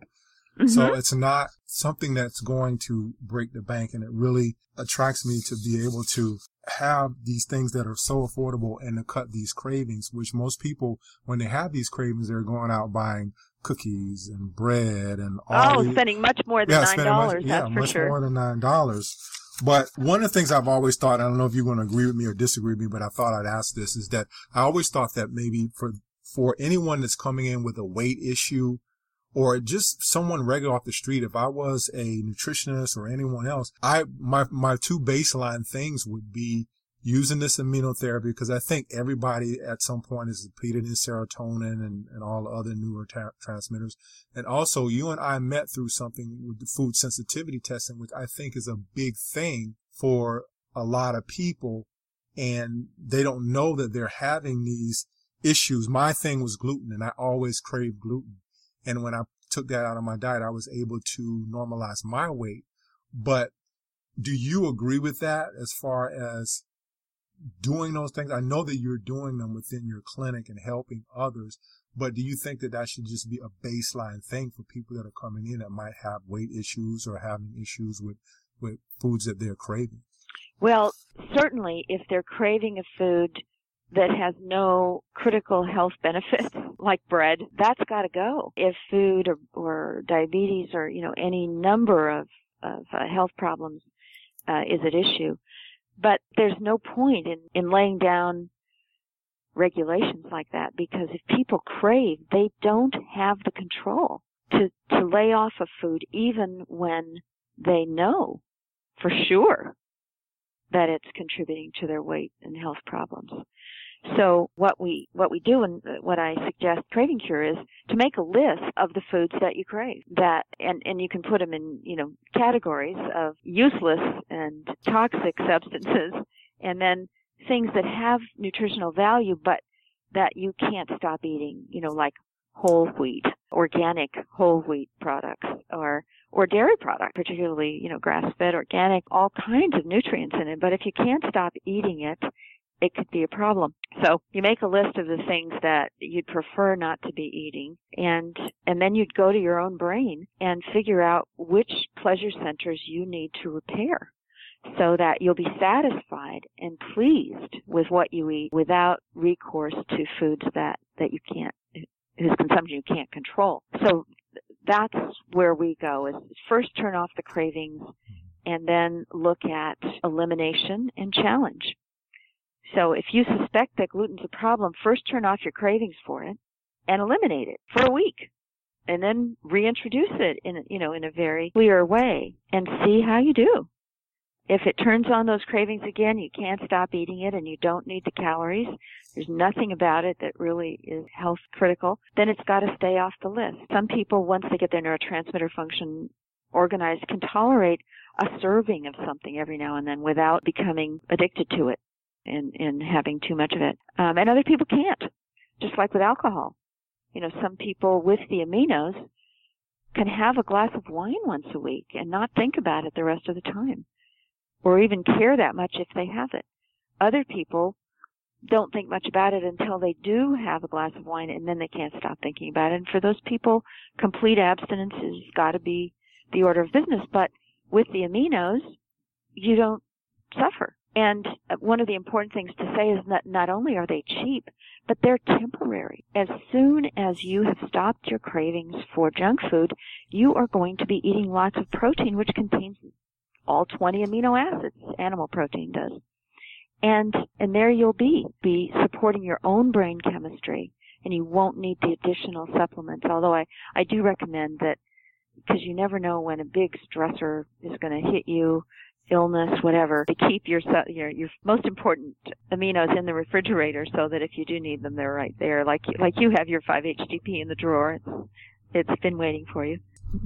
Mm-hmm. So it's not something that's going to break the bank and it really attracts me to be able to have these things that are so affordable and to cut these cravings, which most people, when they have these cravings, they're going out buying cookies and bread and all. Oh, these, spending much more than yeah, nine dollars. Yeah, much sure. more than nine dollars. But one of the things I've always thought, I don't know if you're going to agree with me or disagree with me, but I thought I'd ask this is that I always thought that maybe for for anyone that's coming in with a weight issue or just someone regular off the street, if I was a nutritionist or anyone else, I, my, my two baseline things would be using this amino therapy because I think everybody at some point is depleted in serotonin and, and all the other neurotransmitters. And also you and I met through something with the food sensitivity testing, which I think is a big thing for a lot of people. And they don't know that they're having these issues. My thing was gluten and I always craved gluten. And when I took that out of my diet, I was able to normalize my weight. But do you agree with that as far as doing those things? I know that you're doing them within your clinic and helping others, but do you think that that should just be a baseline thing for people that are coming in that might have weight issues or having issues with, with foods that they're craving? Well, certainly if they're craving a food that has no critical health benefit, like bread, that's got to go. If food or, or diabetes or, you know, any number of, of uh, health problems uh, is at issue, but there's no point in, in laying down regulations like that because if people crave, they don't have the control to, to lay off a food even when they know for sure that it's contributing to their weight and health problems. So what we what we do and what I suggest Craving Cure is to make a list of the foods that you crave. That and and you can put them in you know categories of useless and toxic substances, and then things that have nutritional value but that you can't stop eating. You know like whole wheat, organic whole wheat products, or or dairy products, particularly you know grass fed, organic, all kinds of nutrients in it. But if you can't stop eating it it could be a problem. So you make a list of the things that you'd prefer not to be eating and, and then you'd go to your own brain and figure out which pleasure centers you need to repair so that you'll be satisfied and pleased with what you eat without recourse to foods that, that you can't, whose consumption you can't control. So that's where we go is first turn off the cravings mm-hmm. and then look at elimination and challenge. So if you suspect that gluten's a problem, first turn off your cravings for it and eliminate it for a week and then reintroduce it in, you know, in a very clear way and see how you do. If it turns on those cravings again, you can't stop eating it and you don't need the calories. There's nothing about it that really is health critical. Then it's got to stay off the list. Some people, once they get their neurotransmitter function organized, can tolerate a serving of something every now and then without becoming addicted to it and, and having too much of it. Um, and other people can't, just like with alcohol. You know, some people with the aminos can have a glass of wine once a week and not think about it the rest of the time, or even care that much if they have it. Other people don't think much about it until they do have a glass of wine and then they can't stop thinking about it. And for those people, complete abstinence has got to be the order of business. But with the aminos, you don't suffer. And one of the important things to say is that not only are they cheap, but they're temporary. As soon as you have stopped your cravings for junk food, you are going to be eating lots of protein, which contains all 20 amino acids. Animal protein does. And, and there you'll be, be supporting your own brain chemistry, and you won't need the additional supplements. Although I, I do recommend that, because you never know when a big stressor is going to hit you, illness, whatever, to keep your, your your most important aminos in the refrigerator so that if you do need them, they're right there. Like like you have your 5-HTP in the drawer. It's, it's been waiting for you.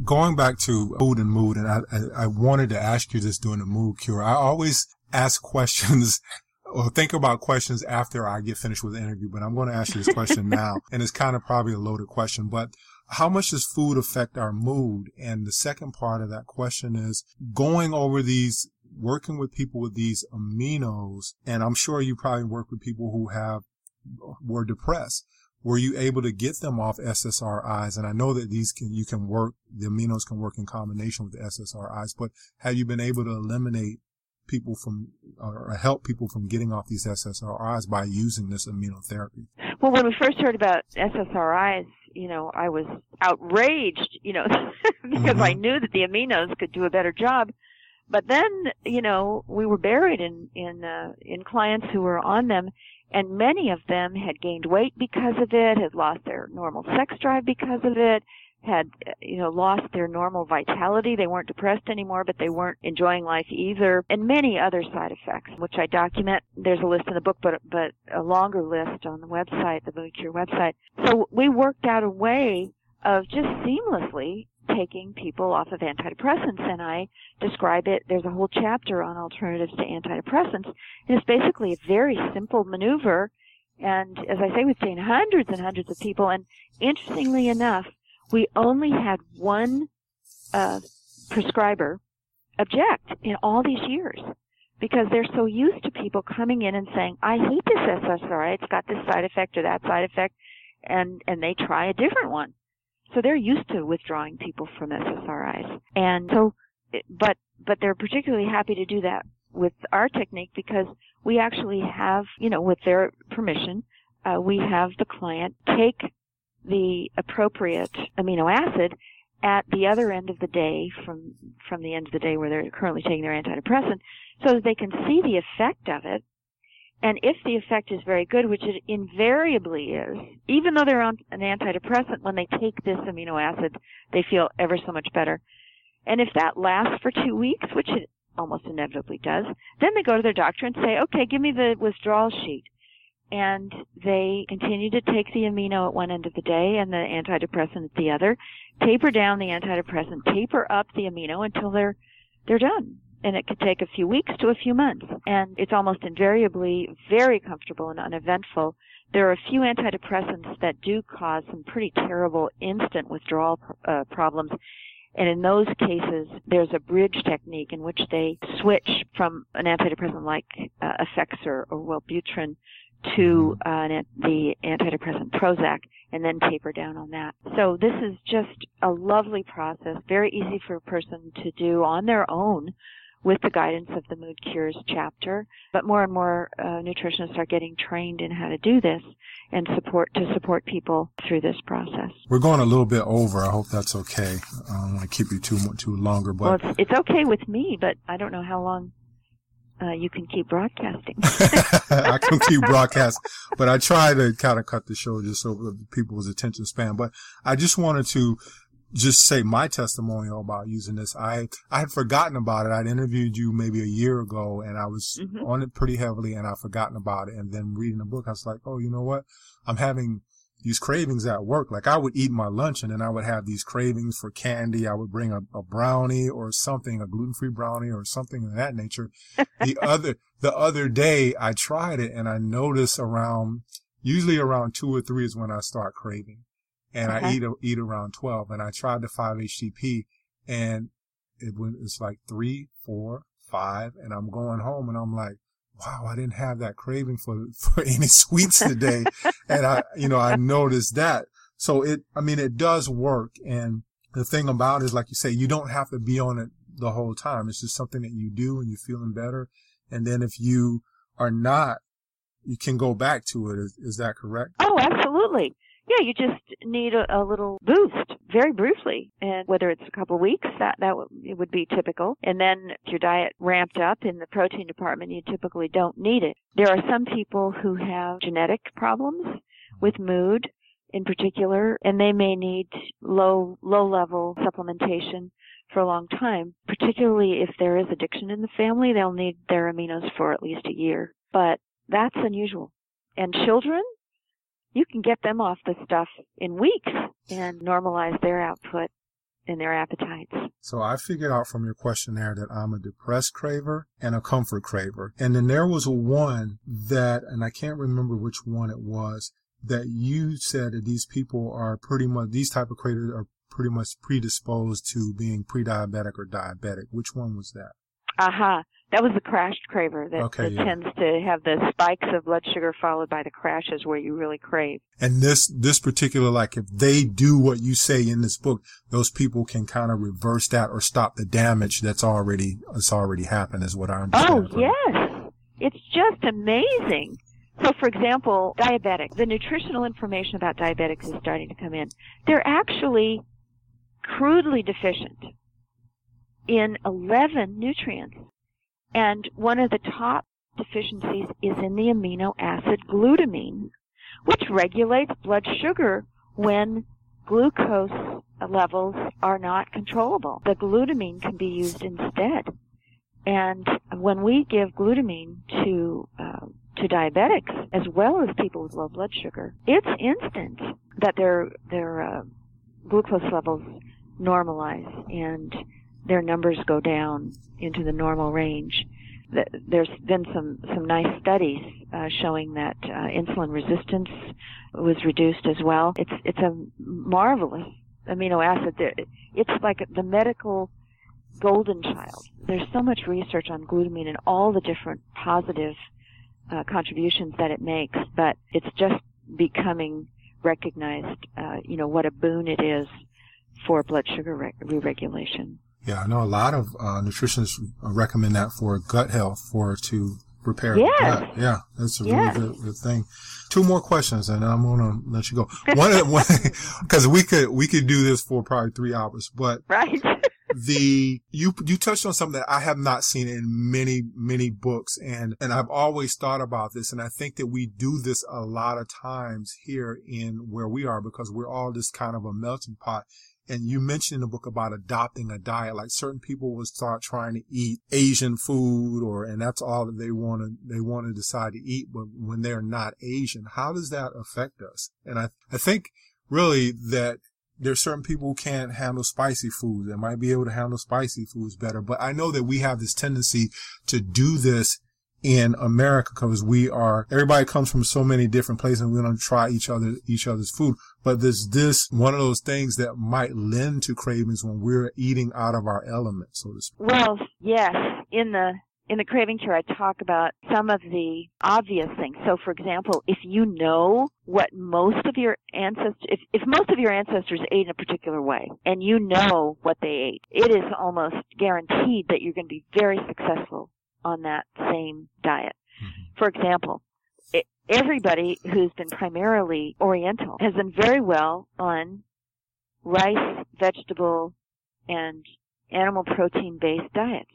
Going back to food and mood, and I, I, I wanted to ask you this during the mood cure. I always ask questions or think about questions after I get finished with the interview, but I'm going to ask you this question now. And it's kind of probably a loaded question, but how much does food affect our mood? And the second part of that question is going over these, working with people with these aminos. And I'm sure you probably work with people who have, were depressed. Were you able to get them off SSRIs? And I know that these can, you can work, the aminos can work in combination with the SSRIs, but have you been able to eliminate people from or help people from getting off these SSRIs by using this amino therapy? Well, when we first heard about SSRIs, you know, I was outraged, you know, because mm-hmm. I knew that the aminos could do a better job. But then, you know, we were buried in in uh, in clients who were on them, and many of them had gained weight because of it, had lost their normal sex drive because of it, had you know lost their normal vitality. They weren't depressed anymore but they weren't enjoying life either. And many other side effects which i document. There's a list in the book but but a longer list on the website the mood cure website. So we worked out a way of just seamlessly taking people off of antidepressants. And I describe it there's a whole chapter on alternatives to antidepressants. And it's basically a very simple maneuver. And as I say we've seen hundreds and hundreds of people. And interestingly enough we only had one uh, prescriber object in all these years because they're so used to people coming in and saying, I hate this SSRI, it's got this side effect or that side effect, and, and they try a different one. So they're used to withdrawing people from SSRIs. And so, but, but they're particularly happy to do that with our technique because we actually have, you know, with their permission, uh, we have the client take the appropriate amino acid at the other end of the day from from the end of the day where they're currently taking their antidepressant so that they can see the effect of it and if the effect is very good, which it invariably is, even though they're on an antidepressant, when they take this amino acid, they feel ever so much better. And if that lasts for two weeks, which it almost inevitably does, then they go to their doctor and say, okay, give me the withdrawal sheet. And they continue to take the amino at one end of the day and the antidepressant at the other, taper down the antidepressant, taper up the amino until they're, they're done and it could take a few weeks to a few months. And it's almost invariably very comfortable and uneventful. There are a few antidepressants that do cause some pretty terrible instant withdrawal uh, problems. And in those cases, there's a bridge technique in which they switch from an antidepressant like uh, Effexor or Wellbutrin to mm-hmm. uh, the antidepressant Prozac and then taper down on that. So this is just a lovely process, very easy for a person to do on their own with the guidance of the Mood Cures chapter. But more and more uh, nutritionists are getting trained in how to do this and support to support people through this process. We're going a little bit over. I hope that's okay. I don't want to keep you too too longer, but well, it's, it's okay with me. But I don't know how long uh, you can keep broadcasting. I can keep broadcasting, but I try to kind of cut the show just so people's attention span. But I just wanted to just say my testimonial about using this. I, I had forgotten about it. I'd interviewed you maybe a year ago and I was mm-hmm. on it pretty heavily and I'd forgotten about it. And then reading the book, I was like, oh, you know what? I'm having these cravings at work. Like I would eat my lunch and then I would have these cravings for candy. I would bring a, a brownie or something, a gluten-free brownie or something of that nature. the other, the other day I tried it and I noticed around, usually around two or three is when I start craving and okay. I eat eat around twelve. And I tried the five HTP, and it went. It's like three, four, five, and I'm going home, and I'm like, wow, I didn't have that craving for for any sweets today, and I, you know, I noticed that. So it, I mean, it does work, and the thing about it is, like you say, you don't have to be on it the whole time. It's just something that you do, and you're feeling better. And then if you are not, you can go back to it. Is, is that correct? Oh, absolutely. Yeah, you just need a, a little boost, very briefly, and whether it's a couple of weeks, that that w- it would be typical. And then if your diet ramped up in the protein department, you typically don't need it. There are some people who have genetic problems with mood, in particular, and they may need low low level supplementation for a long time. Particularly if there is addiction in the family, they'll need their aminos for at least a year. But that's unusual. And children, you can get them off the stuff in weeks and normalize their output and their appetites. So I figured out from your questionnaire that I'm a depressed craver and a comfort craver. And then there was one that, and I can't remember which one it was, that you said that these people are pretty much, these type of cravers are pretty much predisposed to being pre-diabetic or diabetic. Which one was that? Aha. Uh-huh. That was the crashed craver that, okay, that yeah. tends to have the spikes of blood sugar followed by the crashes where you really crave. And this, this particular, like if they do what you say in this book, those people can kind of reverse that or stop the damage that's already, that's already happened is what I oh, understand. Oh, yes. It's just amazing. So, for example, diabetic. The nutritional information about diabetics is starting to come in. They're actually crudely deficient in 11 nutrients. And one of the top deficiencies is in the amino acid glutamine, which regulates blood sugar when glucose levels are not controllable. The glutamine can be used instead. And when we give glutamine to uh, to diabetics as well as people with low blood sugar, it's instant that their their uh, glucose levels normalize and their numbers go down into the normal range. There's been some some nice studies uh, showing that uh, insulin resistance was reduced as well. It's it's a marvelous amino acid. It's like the medical golden child. There's so much research on glutamine and all the different positive uh, contributions that it makes, but it's just becoming recognized, uh, you know, what a boon it is for blood sugar re- regulation. Yeah, I know a lot of uh, nutritionists recommend that for gut health, for to repair yes. the gut. Yeah, that's a yes. really good, good, thing. Two more questions, and I'm gonna let you go. One, because we could we could do this for probably three hours, but right. the you you touched on something that I have not seen in many many books and and I've always thought about this and I think that we do this a lot of times here in where we are because we're all just kind of a melting pot and you mentioned in the book about adopting a diet like certain people will start trying to eat asian food or and that's all that they want to they want to decide to eat but when they're not asian how does that affect us and i i think really that there's certain people who can't handle spicy foods They might be able to handle spicy foods better. But I know that we have this tendency to do this in America because we are, everybody comes from so many different places and we don't try each other, each other's food. But there's this one of those things that might lend to cravings when we're eating out of our element, so to speak. Well, yes. In the in the craving cure, I talk about some of the obvious things. So, for example, if you know what most of your ancestors, if, if most of your ancestors ate in a particular way, and you know what they ate, it is almost guaranteed that you're going to be very successful on that same diet. Mm-hmm. For example, it, everybody who's been primarily Oriental has done very well on rice, vegetable, and animal protein based diets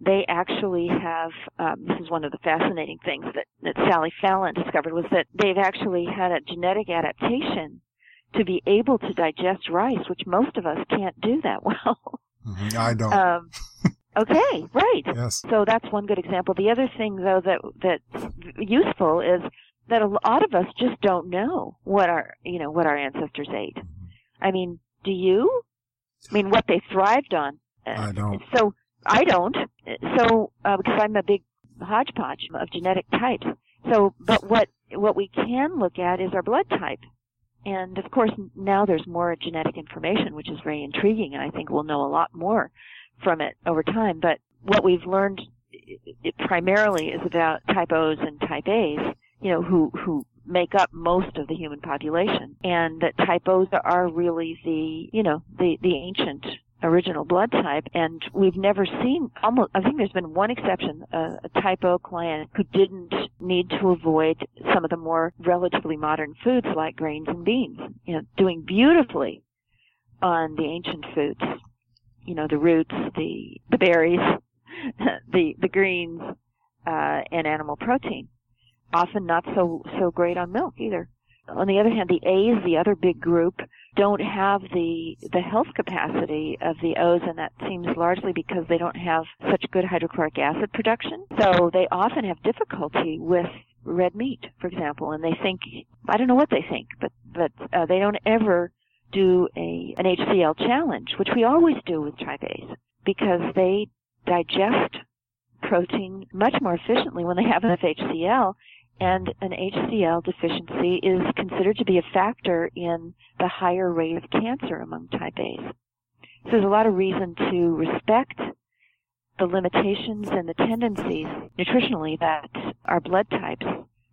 they actually have um, this is one of the fascinating things that, that Sally Fallon discovered was that they've actually had a genetic adaptation to be able to digest rice, which most of us can't do that well. Mm-hmm. I don't. Um, okay, right. Yes. So that's one good example. The other thing, though, that that's useful is that a lot of us just don't know what our you know what our ancestors ate. Mm-hmm. I mean, do you? I mean, what they thrived on. I don't. So I don't. So uh, because I'm a big hodgepodge of genetic types. So, but what what we can look at is our blood type. And of course, now there's more genetic information, which is very intriguing, and I think we'll know a lot more from it over time. But what we've learned primarily is about type O's and type A's, you know, who who make up most of the human population, and that type O's are really the you know the the ancient original blood type, and we've never seen almost. I think there's been one exception, uh, a type O client who didn't need to avoid some of the more relatively modern foods like grains and beans. You know, doing beautifully on the ancient foods. You know, the roots, the the berries, the the greens, uh, and animal protein. Often not so so great on milk either. On the other hand, the A's, the other big group, don't have the the health capacity of the O's, and that seems largely because they don't have such good hydrochloric acid production. So they often have difficulty with red meat, for example, and they think I don't know what they think, but but uh, they don't ever do a an HCl challenge, which we always do with A's, because they digest protein much more efficiently when they have enough HCl and an HCl deficiency is considered to be a factor in the higher rate of cancer among type A's. So there's a lot of reason to respect the limitations and the tendencies nutritionally that our blood types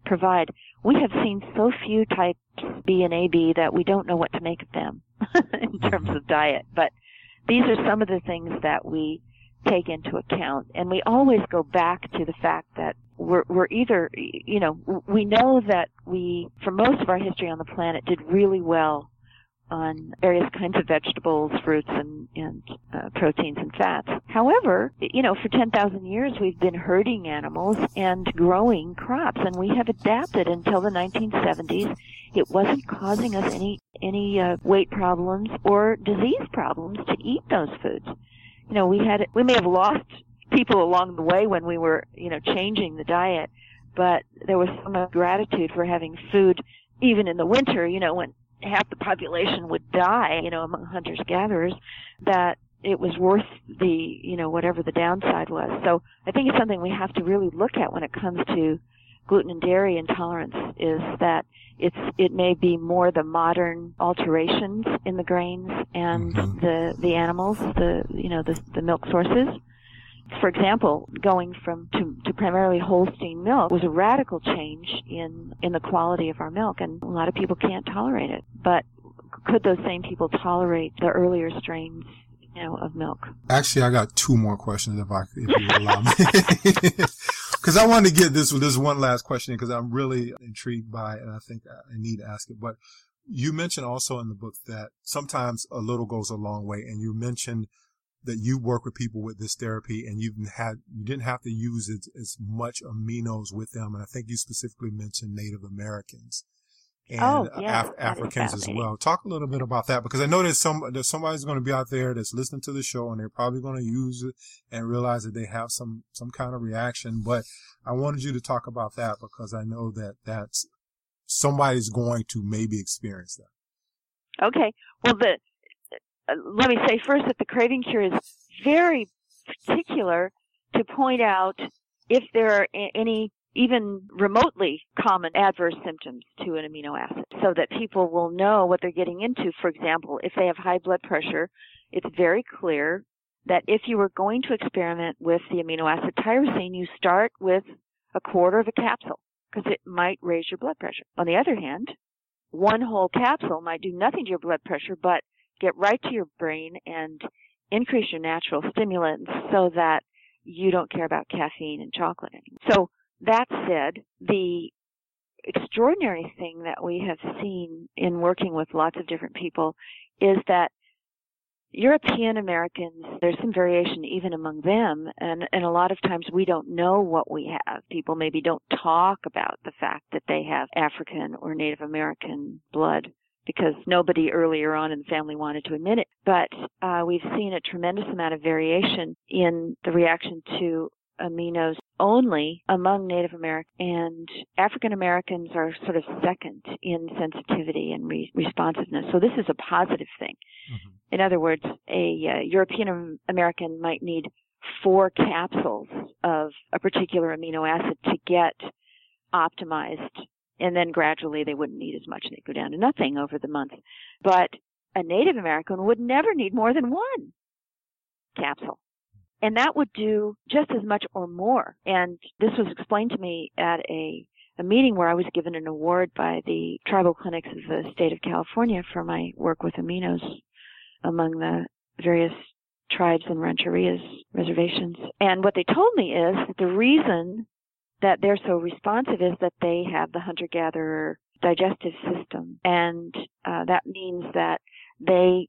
provide. We have seen so few types B and AB that we don't know what to make of them in mm-hmm. terms of diet. But these are some of the things that we take into account. And we always go back to the fact that we're, we're either, you know, we know that we, for most of our history on the planet, did really well on various kinds of vegetables, fruits, and, and uh, proteins and fats. However, you know, for 10,000 years we've been herding animals and growing crops, and we have adapted until the 1970s it wasn't causing us any any uh, weight problems or disease problems to eat those foods. You know, we had we may have lost people along the way when we were you know changing the diet, but there was so much gratitude for having food even in the winter. You know, when half the population would die, you know, among hunters gatherers, that it was worth the you know whatever the downside was. So I think it's something we have to really look at when it comes to gluten and dairy intolerance is that it's it may be more the modern alterations in the grains and mm-hmm. the the animals, the you know the the milk sources. For example, going from to, to primarily Holstein milk was a radical change in in the quality of our milk, and a lot of people can't tolerate it. But could those same people tolerate the earlier strains you know, of milk. Actually, I got two more questions if I if you allow me. Because I wanted to get this this one last question because I'm really intrigued by it, and I think I need to ask it. But you mentioned also in the book that sometimes a little goes a long way, and you mentioned that you work with people with this therapy, and you've had you didn't have to use as, as much aminos with them, and I think you specifically mentioned Native Americans and oh, yes, Af- Africans as well. Talk a little bit about that because I know there's some there's somebody's going to be out there that's listening to the show and they're probably going to use it and realize that they have some some kind of reaction. But I wanted you to talk about that because I know that that's somebody's going to maybe experience that. Okay. Well, the let me say first that the craving cure is very particular to point out if there are any even remotely common adverse symptoms to an amino acid so that people will know what they're getting into. For example, if they have high blood pressure, it's very clear that if you were going to experiment with the amino acid tyrosine, you start with a quarter of a capsule because it might raise your blood pressure. On the other hand, one whole capsule might do nothing to your blood pressure but get right to your brain and increase your natural stimulants so that you don't care about caffeine and chocolate anymore. So that said, the extraordinary thing that we have seen in working with lots of different people is that European Americans, there's some variation even among them, and, and a lot of times we don't know what we have. People maybe don't talk about the fact that they have African or Native American blood because nobody earlier on in the family wanted to admit it. But uh, we've seen a tremendous amount of variation in the reaction to aminos only among Native Americans and African Americans are sort of second in sensitivity and re- responsiveness. So this is a positive thing. Mm-hmm. In other words, a uh, European American might need four capsules of a particular amino acid to get optimized and then gradually they wouldn't need as much. They'd go down to nothing over the month. But a Native American would never need more than one capsule. And that would do just as much or more. And this was explained to me at a, a meeting where I was given an award by the tribal clinics of the state of California for my work with aminos among the various tribes and rancherias reservations. And what they told me is that the reason that they're so responsive is that they have the hunter-gatherer digestive system. And uh, that means that they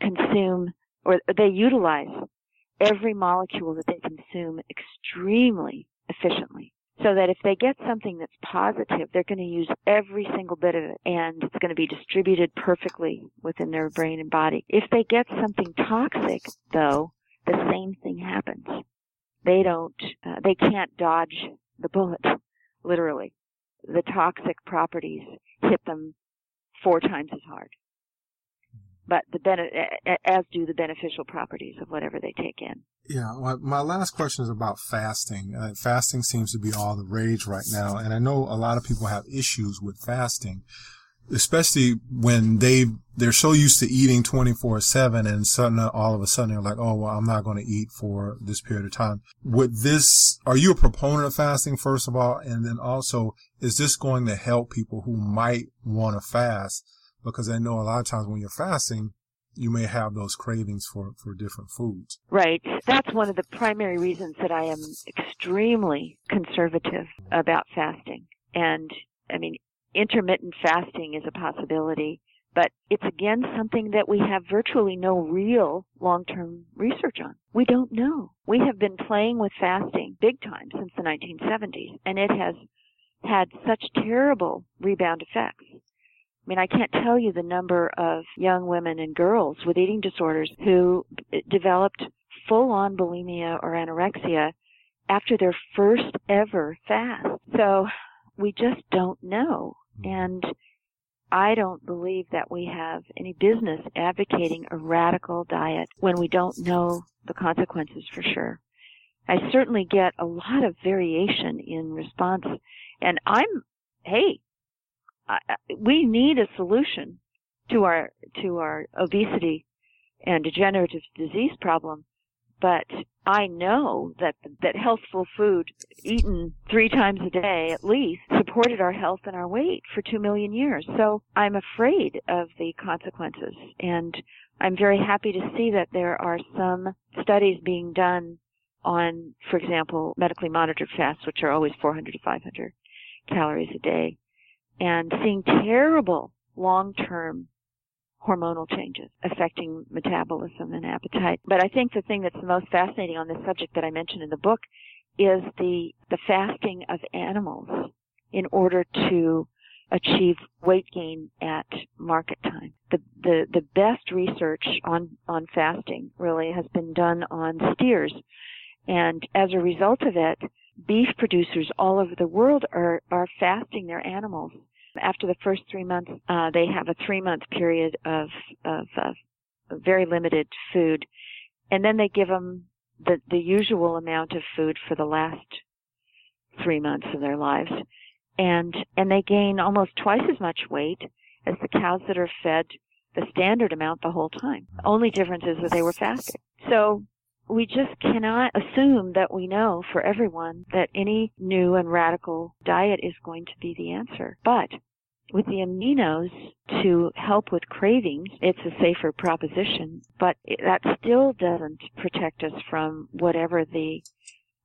consume or they utilize every molecule that they consume extremely efficiently. So that if they get something that's positive, they're going to use every single bit of it and it's going to be distributed perfectly within their brain and body. If they get something toxic, though, the same thing happens. They don't, uh, they can't dodge the bullet, literally. The toxic properties hit them four times as hard but the bene- as do the beneficial properties of whatever they take in. Yeah, well, my last question is about fasting. Uh, fasting seems to be all the rage right now, and I know a lot of people have issues with fasting, especially when they they're so used to eating twenty four seven, and suddenly all of a sudden they're like, "Oh, well, I'm not going to eat for this period of time." With this, are you a proponent of fasting first of all, and then also is this going to help people who might want to fast? because I know a lot of times when you're fasting, you may have those cravings for, for different foods. Right. That's one of the primary reasons that I am extremely conservative about fasting. And I mean, intermittent fasting is a possibility, but it's again something that we have virtually no real long-term research on. We don't know. We have been playing with fasting big time since the 1970s, and it has had such terrible rebound effects I mean, I can't tell you the number of young women and girls with eating disorders who developed full on bulimia or anorexia after their first ever fast. So we just don't know. Mm-hmm. And I don't believe that we have any business advocating a radical diet when we don't know the consequences for sure. I certainly get a lot of variation in response and I'm, hey, I, we need a solution to our, to our obesity and degenerative disease problem but I know that that healthful food eaten three times a day at least supported our health and our weight for 2 million years. So I'm afraid of the consequences and I'm very happy to see that there are some studies being done on, for example, medically monitored fasts, which are always 400 to 500 calories a day, and seeing terrible long-term hormonal changes affecting metabolism and appetite. But I think the thing that's the most fascinating on this subject that I mentioned in the book is the, the fasting of animals in order to achieve weight gain at market time. The, the, the best research on, on fasting really has been done on steers. And as a result of it, beef producers all over the world are, are fasting their animals after the first three months, uh, they have a three month period of, of, of very limited food. And then they give them the, the usual amount of food for the last three months of their lives. And, and they gain almost twice as much weight as the cows that are fed the standard amount the whole time. Only difference is that they were fasting. So we just cannot assume that we know for everyone that any new and radical diet is going to be the answer. But with the aminos to help with cravings, it's a safer proposition, but that still doesn't protect us from whatever the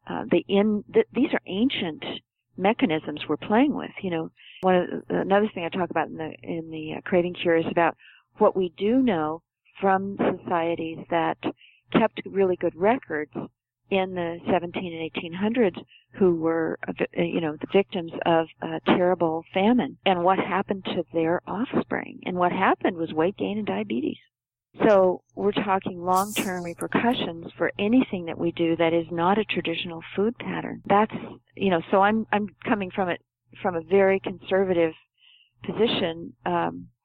uh, the in the, these are ancient mechanisms we're playing with. You know, one of the, another thing I talk about in the in the uh, craving cure is about what we do know from societies that kept really good records in the 17 and 1800s who were, uh, you know, the victims of a terrible famine and what happened to their offspring. And what happened was weight gain and diabetes. So we're talking long-term repercussions for anything that we do that is not a traditional food pattern. That's, you know, so I'm, I'm coming from it, from a very conservative position, um, uh,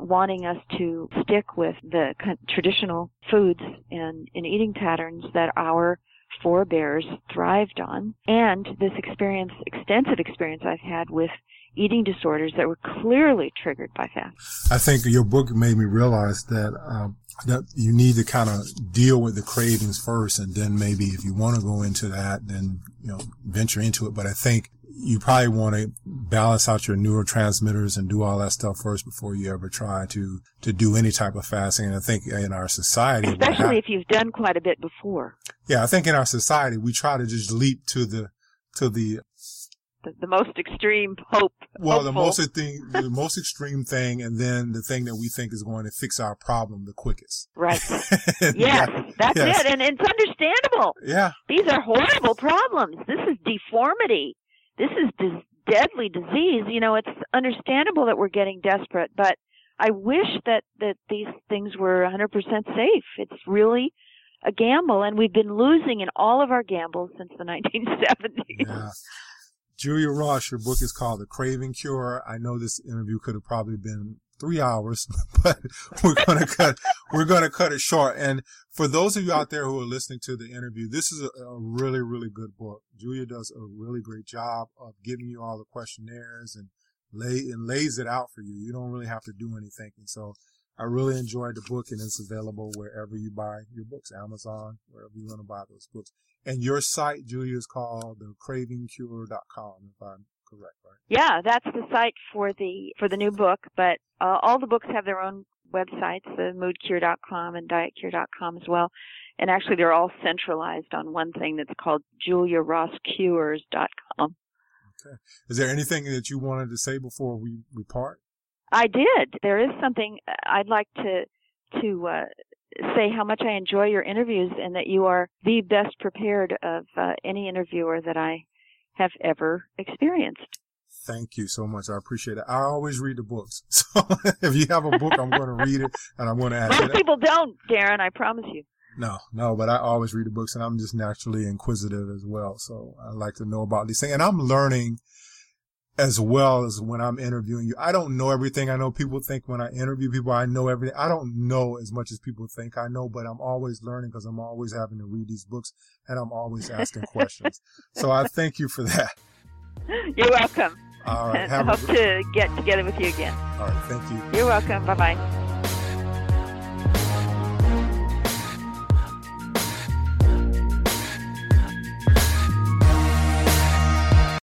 wanting us to stick with the traditional foods and, and eating patterns that our forebears thrived on and this experience extensive experience I've had with eating disorders that were clearly triggered by fast. I think your book made me realize that um, that you need to kind of deal with the cravings first, and then maybe if you want to go into that, then you know venture into it. But I think you probably want to balance out your neurotransmitters and do all that stuff first before you ever try to to do any type of fasting. And I think in our society, especially if you've done quite a bit before. Yeah, I think in our society we try to just leap to the to the the, the most extreme hope. Well, hopeful. the most thing, the most extreme thing, and then the thing that we think is going to fix our problem the quickest. Right. yes, yeah, that's yes. it, and it's understandable. Yeah. These are horrible problems. This is deformity this is dis- deadly disease. You know, it's understandable that we're getting desperate, but I wish that that these things were 100% safe. It's really a gamble, and we've been losing in all of our gambles since the 1970s. Yeah. Julia Ross, your book is called The Craving Cure. I know this interview could have probably been three hours, but we're to cut, we're to cut it short. And for those of you out there who are listening to the interview, this is a, a, really, really good book. Julia does a really great job of giving you all the questionnaires and lay and lays it out for you. You don't really have to do any thinking. So I really enjoyed the book and it's available wherever you buy your books, Amazon, wherever you want to buy those books. And your site, Julia, is called thecravingcure.com, if I'm correct, right? Yeah, that's the site for the for the new book. But uh, all the books have their own websites, the moodcure.com and dietcure.com as well. And actually, they're all centralized on one thing that's called juliarosscures.com. Okay. Is there anything that you wanted to say before we, we part? I did. There is something I'd like to to uh, say how much I enjoy your interviews and that you are the best prepared of uh, any interviewer that I have ever experienced. Thank you so much. I appreciate it. I always read the books. So if you have a book, I'm going to read it and I'm going to ask Most people don't, Darren, I promise you. No, no, but I always read the books and I'm just naturally inquisitive as well. So I like to know about these things and I'm learning as well as when I'm interviewing you. I don't know everything. I know people think when I interview people, I know everything. I don't know as much as people think I know, but I'm always learning because I'm always having to read these books and I'm always asking questions. So I thank you for that. You're welcome. All right. I hope to get together with you again. All right. Thank you. You're welcome. Bye bye.